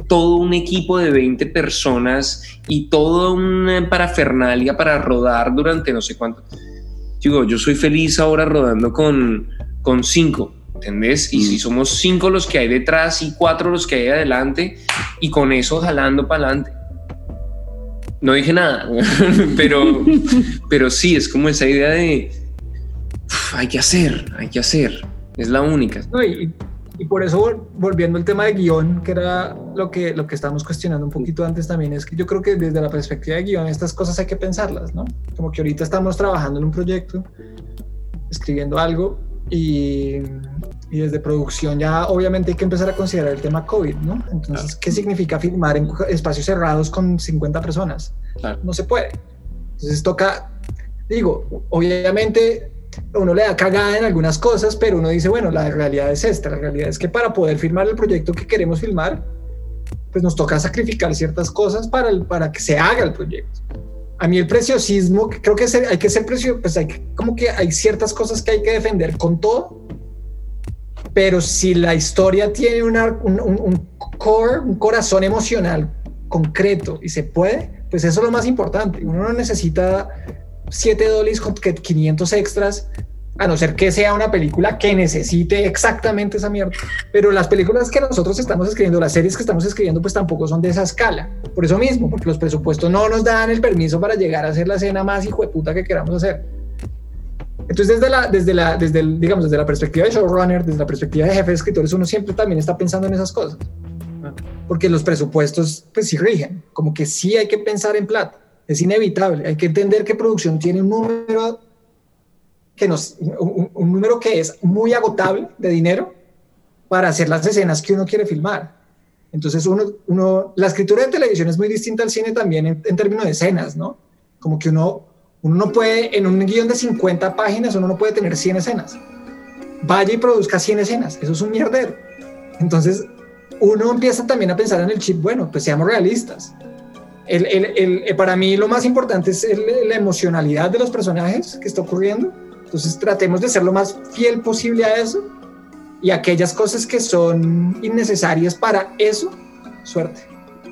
todo un equipo de 20 personas y toda una parafernalia para rodar durante no sé cuánto. Digo, yo soy feliz ahora rodando con con cinco, ¿entendés? Y si somos cinco los que hay detrás y cuatro los que hay adelante, y con eso jalando para adelante. No dije nada, pero, pero sí, es como esa idea de hay que hacer, hay que hacer, es la única. y, por eso, volviendo al tema de guion, que era lo que, lo que estábamos cuestionando un poquito antes también, es que yo creo que desde la perspectiva de guion, estas cosas hay que pensarlas, ¿no? Como que ahorita estamos trabajando en un proyecto, escribiendo algo, y, y, desde producción ya obviamente hay que empezar a considerar el tema COVID, ¿no? Entonces, ¿qué significa filmar en espacios cerrados con 50 personas? No se puede. Entonces toca, digo, obviamente uno le da cagada en algunas cosas, pero uno dice, bueno, la realidad es esta, la realidad es que para poder filmar el proyecto que queremos filmar, pues nos toca sacrificar ciertas cosas para, el, para que se haga el proyecto a mí el preciosismo, creo que hay que ser precio, pues hay como que hay ciertas cosas que hay que defender con todo, pero si la historia tiene una, un, un, core, un corazón emocional concreto y se puede, pues eso es lo más importante. Uno no necesita 7 dólares con 500 extras a no ser que sea una película que necesite exactamente esa mierda. Pero las películas que nosotros estamos escribiendo, las series que estamos escribiendo, pues tampoco son de esa escala. Por eso mismo, porque los presupuestos no nos dan el permiso para llegar a hacer la escena más hijo de puta que queramos hacer. Entonces, desde la, desde la, desde el, digamos, desde la perspectiva de showrunner, desde la perspectiva de jefe de escritores, uno siempre también está pensando en esas cosas. Porque los presupuestos, pues sí rigen. Como que sí hay que pensar en plata. Es inevitable. Hay que entender que producción tiene un número que nos, un, número que es muy agotable de dinero para hacer las escenas que uno quiere filmar. Entonces, uno, la escritura de televisión es muy distinta al cine también en, términos de escenas, ¿no? Como que uno, uno no puede, en un guion de 50 páginas, uno no puede tener 100 escenas. Vaya y produzca 100 escenas, eso es un mierdero. Entonces, uno empieza también a pensar en el chip, bueno, pues seamos realistas. El, para mí lo más importante es la emocionalidad de los personajes que está ocurriendo. Entonces tratemos de ser lo más fiel posible a eso y aquellas cosas que son innecesarias para eso, suerte.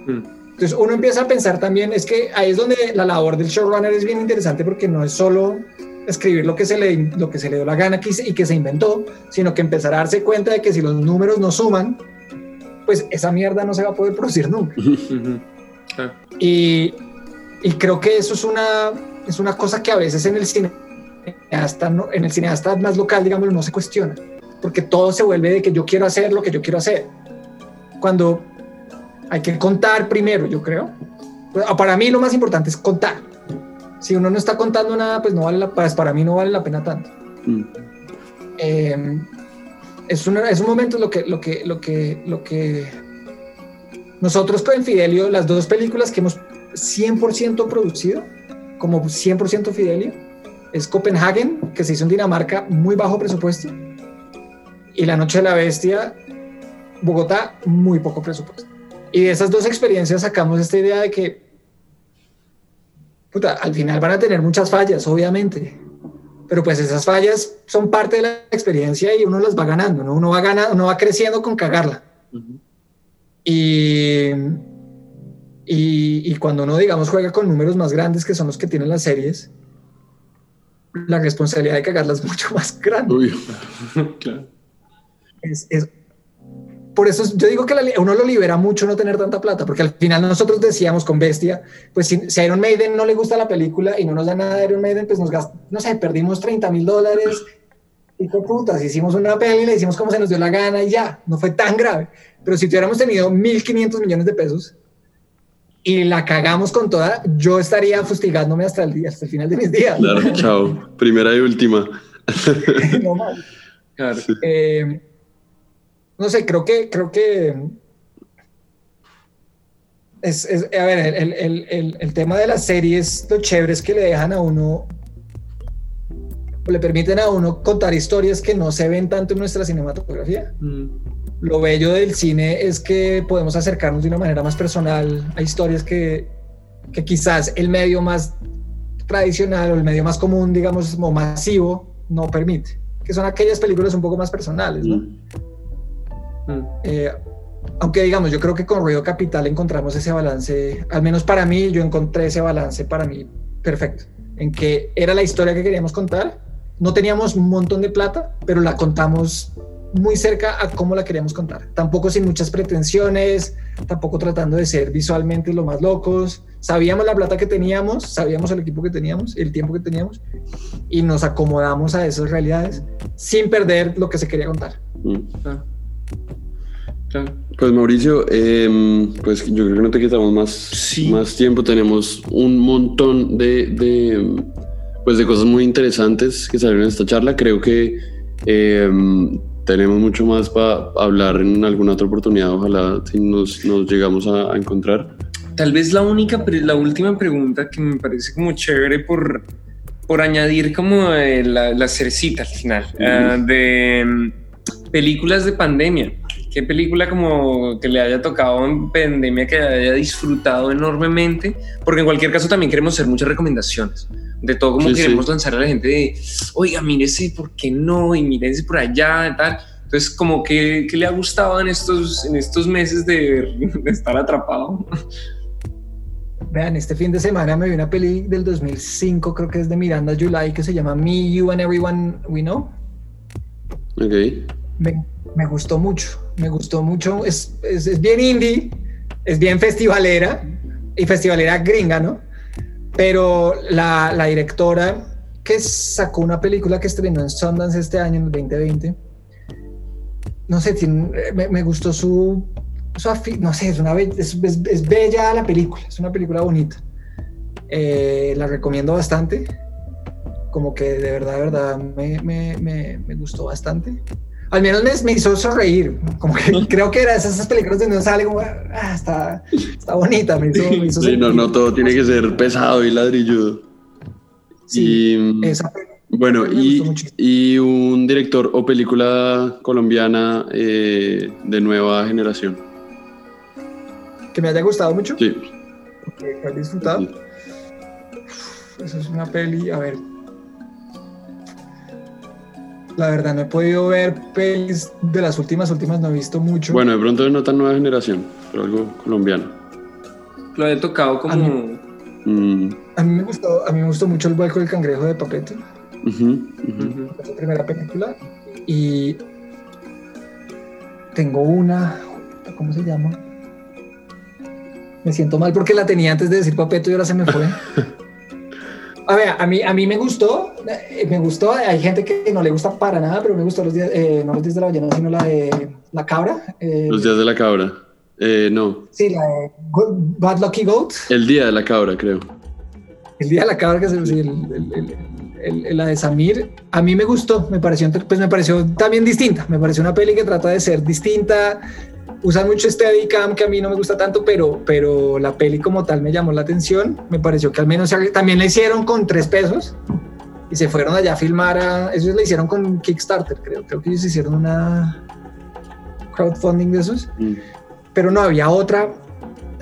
Mm. Entonces uno empieza a pensar también, es que ahí es donde la labor del showrunner es bien interesante porque no es solo escribir lo que se le, lo que se le dio la gana y que se inventó, sino que empezar a darse cuenta de que si los números no suman, pues esa mierda no se va a poder producir nunca. y, y, creo que eso es una, es una cosa que a veces en el cineasta, en el cineasta más local, digamos, no se cuestiona, porque todo se vuelve de que yo quiero hacer lo que yo quiero hacer. Cuando hay que contar primero, yo creo. Pues, para mí lo más importante es contar. Si uno no está contando nada, pues no vale la, pues, para mí no vale la pena tanto. Mm. Eh, es, es un momento lo que, lo que, lo que, lo que nosotros con Fidelio, las dos películas que hemos 100% producido, como 100% Fidelio, es Copenhagen, que se hizo en Dinamarca, muy bajo presupuesto, y La Noche de la Bestia, Bogotá, muy poco presupuesto. Y de esas dos experiencias sacamos esta idea de que, puta, al final van a tener muchas fallas, obviamente, pero pues esas fallas son parte de la experiencia y uno las va ganando, ¿no? Uno va ganando, uno va creciendo con cagarla. Y, y, cuando uno, digamos, juega con números más grandes que son los que tienen las series, la responsabilidad de cagarla es mucho más grande. claro. es, por eso yo digo que uno lo libera mucho no tener tanta plata, porque al final nosotros decíamos con Bestia, pues si, a Iron Maiden no le gusta la película y no nos da nada de Iron Maiden, pues nos gastamos, no sé, perdimos 30 mil dólares y putas, hicimos una peli, le hicimos como se nos dio la gana y ya, no fue tan grave. Pero si tuviéramos tenido 1.500 millones de pesos y la cagamos con toda, yo estaría fustigándome hasta el, día, hasta el final de mis días. Claro, chao. Primera y última. no mal. Claro. Eh, no sé, creo que, creo que es, a ver, el, tema de las series, lo chévere es que le dejan a uno, le permiten a uno contar historias que no se ven tanto en nuestra cinematografía. Mm. Lo bello del cine es que podemos acercarnos de una manera más personal a historias que, que quizás el medio más tradicional o el medio más común, digamos, como masivo, no permite, que son aquellas películas un poco más personales, ¿no? Mm. Mm. Eh, aunque digamos, yo creo que con Ruido Capital encontramos ese balance, al menos para mí, yo encontré ese balance para mí perfecto, en que era la historia que queríamos contar, no teníamos un montón de plata, pero la contamos muy cerca a cómo la queríamos contar, tampoco sin muchas pretensiones, tampoco tratando de ser visualmente lo más locos, sabíamos la plata que teníamos, sabíamos el equipo que teníamos, el tiempo que teníamos, y nos acomodamos a esas realidades sin perder lo que se quería contar. Mm. Ah. Pues Mauricio, em, pues yo creo que no te quitamos más, más tiempo. Tenemos un montón de, pues de cosas muy interesantes que salieron en esta charla. Creo que em, tenemos mucho más para hablar en alguna otra oportunidad. Ojalá si nos, nos llegamos a, encontrar. Tal vez la única, la última pregunta que me parece como chévere por, por añadir como la, la cercita al final ah, de em, películas de pandemia. ¿Qué película como que le haya tocado en pandemia que haya disfrutado enormemente? Porque en cualquier caso también queremos hacer muchas recomendaciones. De todo como queremos lanzar a la gente de, oiga, mírese, ¿por qué no? Y mírese por allá y tal. Entonces, como que, le ha gustado en estos, en estos meses de, estar atrapado. Vean, este fin de semana me vi una peli del 2005, creo que es de Miranda July, que se llama Me, You and Everyone We Know. Ok. Me, me gustó mucho, me gustó mucho. Es, es, bien indie, es bien festivalera y festivalera gringa, ¿no? Pero la, la, directora que sacó una película que estrenó en Sundance este año, en el 2020, no sé, me, me, gustó su, no sé, es, una, es, bella la película, es una película bonita. Eh, la recomiendo bastante, como que de verdad, de verdad me, me, me gustó bastante al menos me, hizo sonreír. Como que creo que era esas, películas donde uno sale como, ah, está, está bonita. Me hizo, sí, no, no todo tiene que ser pesado y ladrilludo. Sí, y, esa bueno, y, y, un director o película colombiana eh, de nueva generación. ¿Que me haya gustado mucho? Sí. que he disfrutado. Eso es una peli, a ver. La verdad, no he podido ver pelis de las últimas, últimas no he visto mucho. Bueno, de pronto no tan nueva generación, pero algo colombiano. Lo he tocado como. Mm. A mí, me gustó, a mí me gustó mucho el vuelco del cangrejo de Papeto. Uh primera película. Y tengo una, ¿cómo se llama? Me siento mal porque la tenía antes de decir Papeto y ahora se me fue. A ver, a mí, a mí me gustó, eh, me gustó, hay gente que no le gusta para nada, pero me gustó los días, eh, no los días de la ballena, sino la de la cabra. Eh, los días de la cabra, no. Sí, la de Bad Lucky Goat. El día de la cabra, creo. El día de la cabra, que es el, la de Samir, a mí me gustó, me pareció, pues me pareció también distinta, me pareció una peli que trata de ser distinta, usan mucho Steadicam que a mí no me gusta tanto, pero, pero la peli como tal me llamó la atención. Me pareció que al menos también la hicieron con tres pesos y se fueron allá a filmar. A, ellos la hicieron con Kickstarter, creo. Creo que ellos hicieron una crowdfunding de esos. Mm. Pero no, había otra,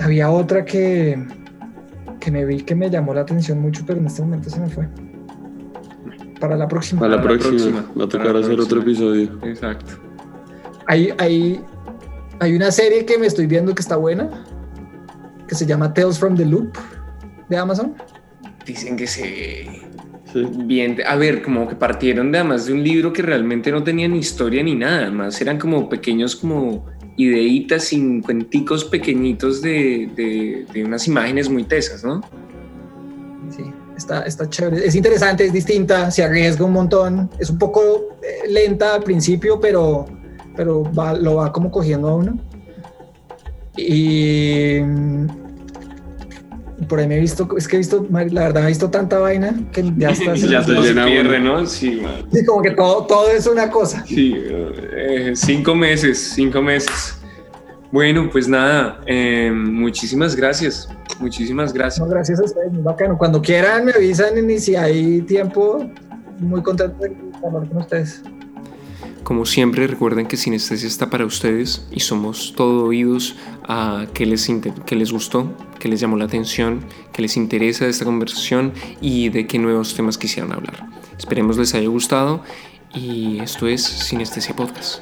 había otra que, que me vi que me llamó la atención mucho, pero en este momento se me fue. Para la próxima. Para la, próxima. Va a tocar hacer otro episodio. Exacto. Hay, hay, hay una serie que me estoy viendo que está buena, que se llama Tales from the Loop de Amazon. Dicen que se... Bien, a ver, como que partieron de además de un libro que realmente no tenía ni historia ni nada, más eran como pequeños como ideitas sin cuenticos pequeñitos de, de, unas imágenes muy tesas, ¿no? Sí, está, está chévere, es interesante, es distinta, se arriesga un montón, es un poco eh, lenta al principio, pero pero lo va como cogiendo a uno. Y por ahí me he visto, es que he visto, la verdad, he visto tanta vaina que ya está. ya se llena pierde, ¿no? Sí, sí, como que todo, todo es una cosa. Sí, eh, cinco meses, cinco meses. Bueno, pues nada, eh, muchísimas gracias. Muchísimas gracias. gracias a ustedes, muy bacano. Cuando quieran me avisan y si hay tiempo, muy contento de hablar con ustedes. Como siempre, recuerden que Sinestesia está para ustedes y somos todo oídos a qué les, qué les gustó, qué les llamó la atención, qué les interesa de esta conversación y de qué nuevos temas quisieran hablar. Esperemos les haya gustado y esto es Sinestesia Podcast.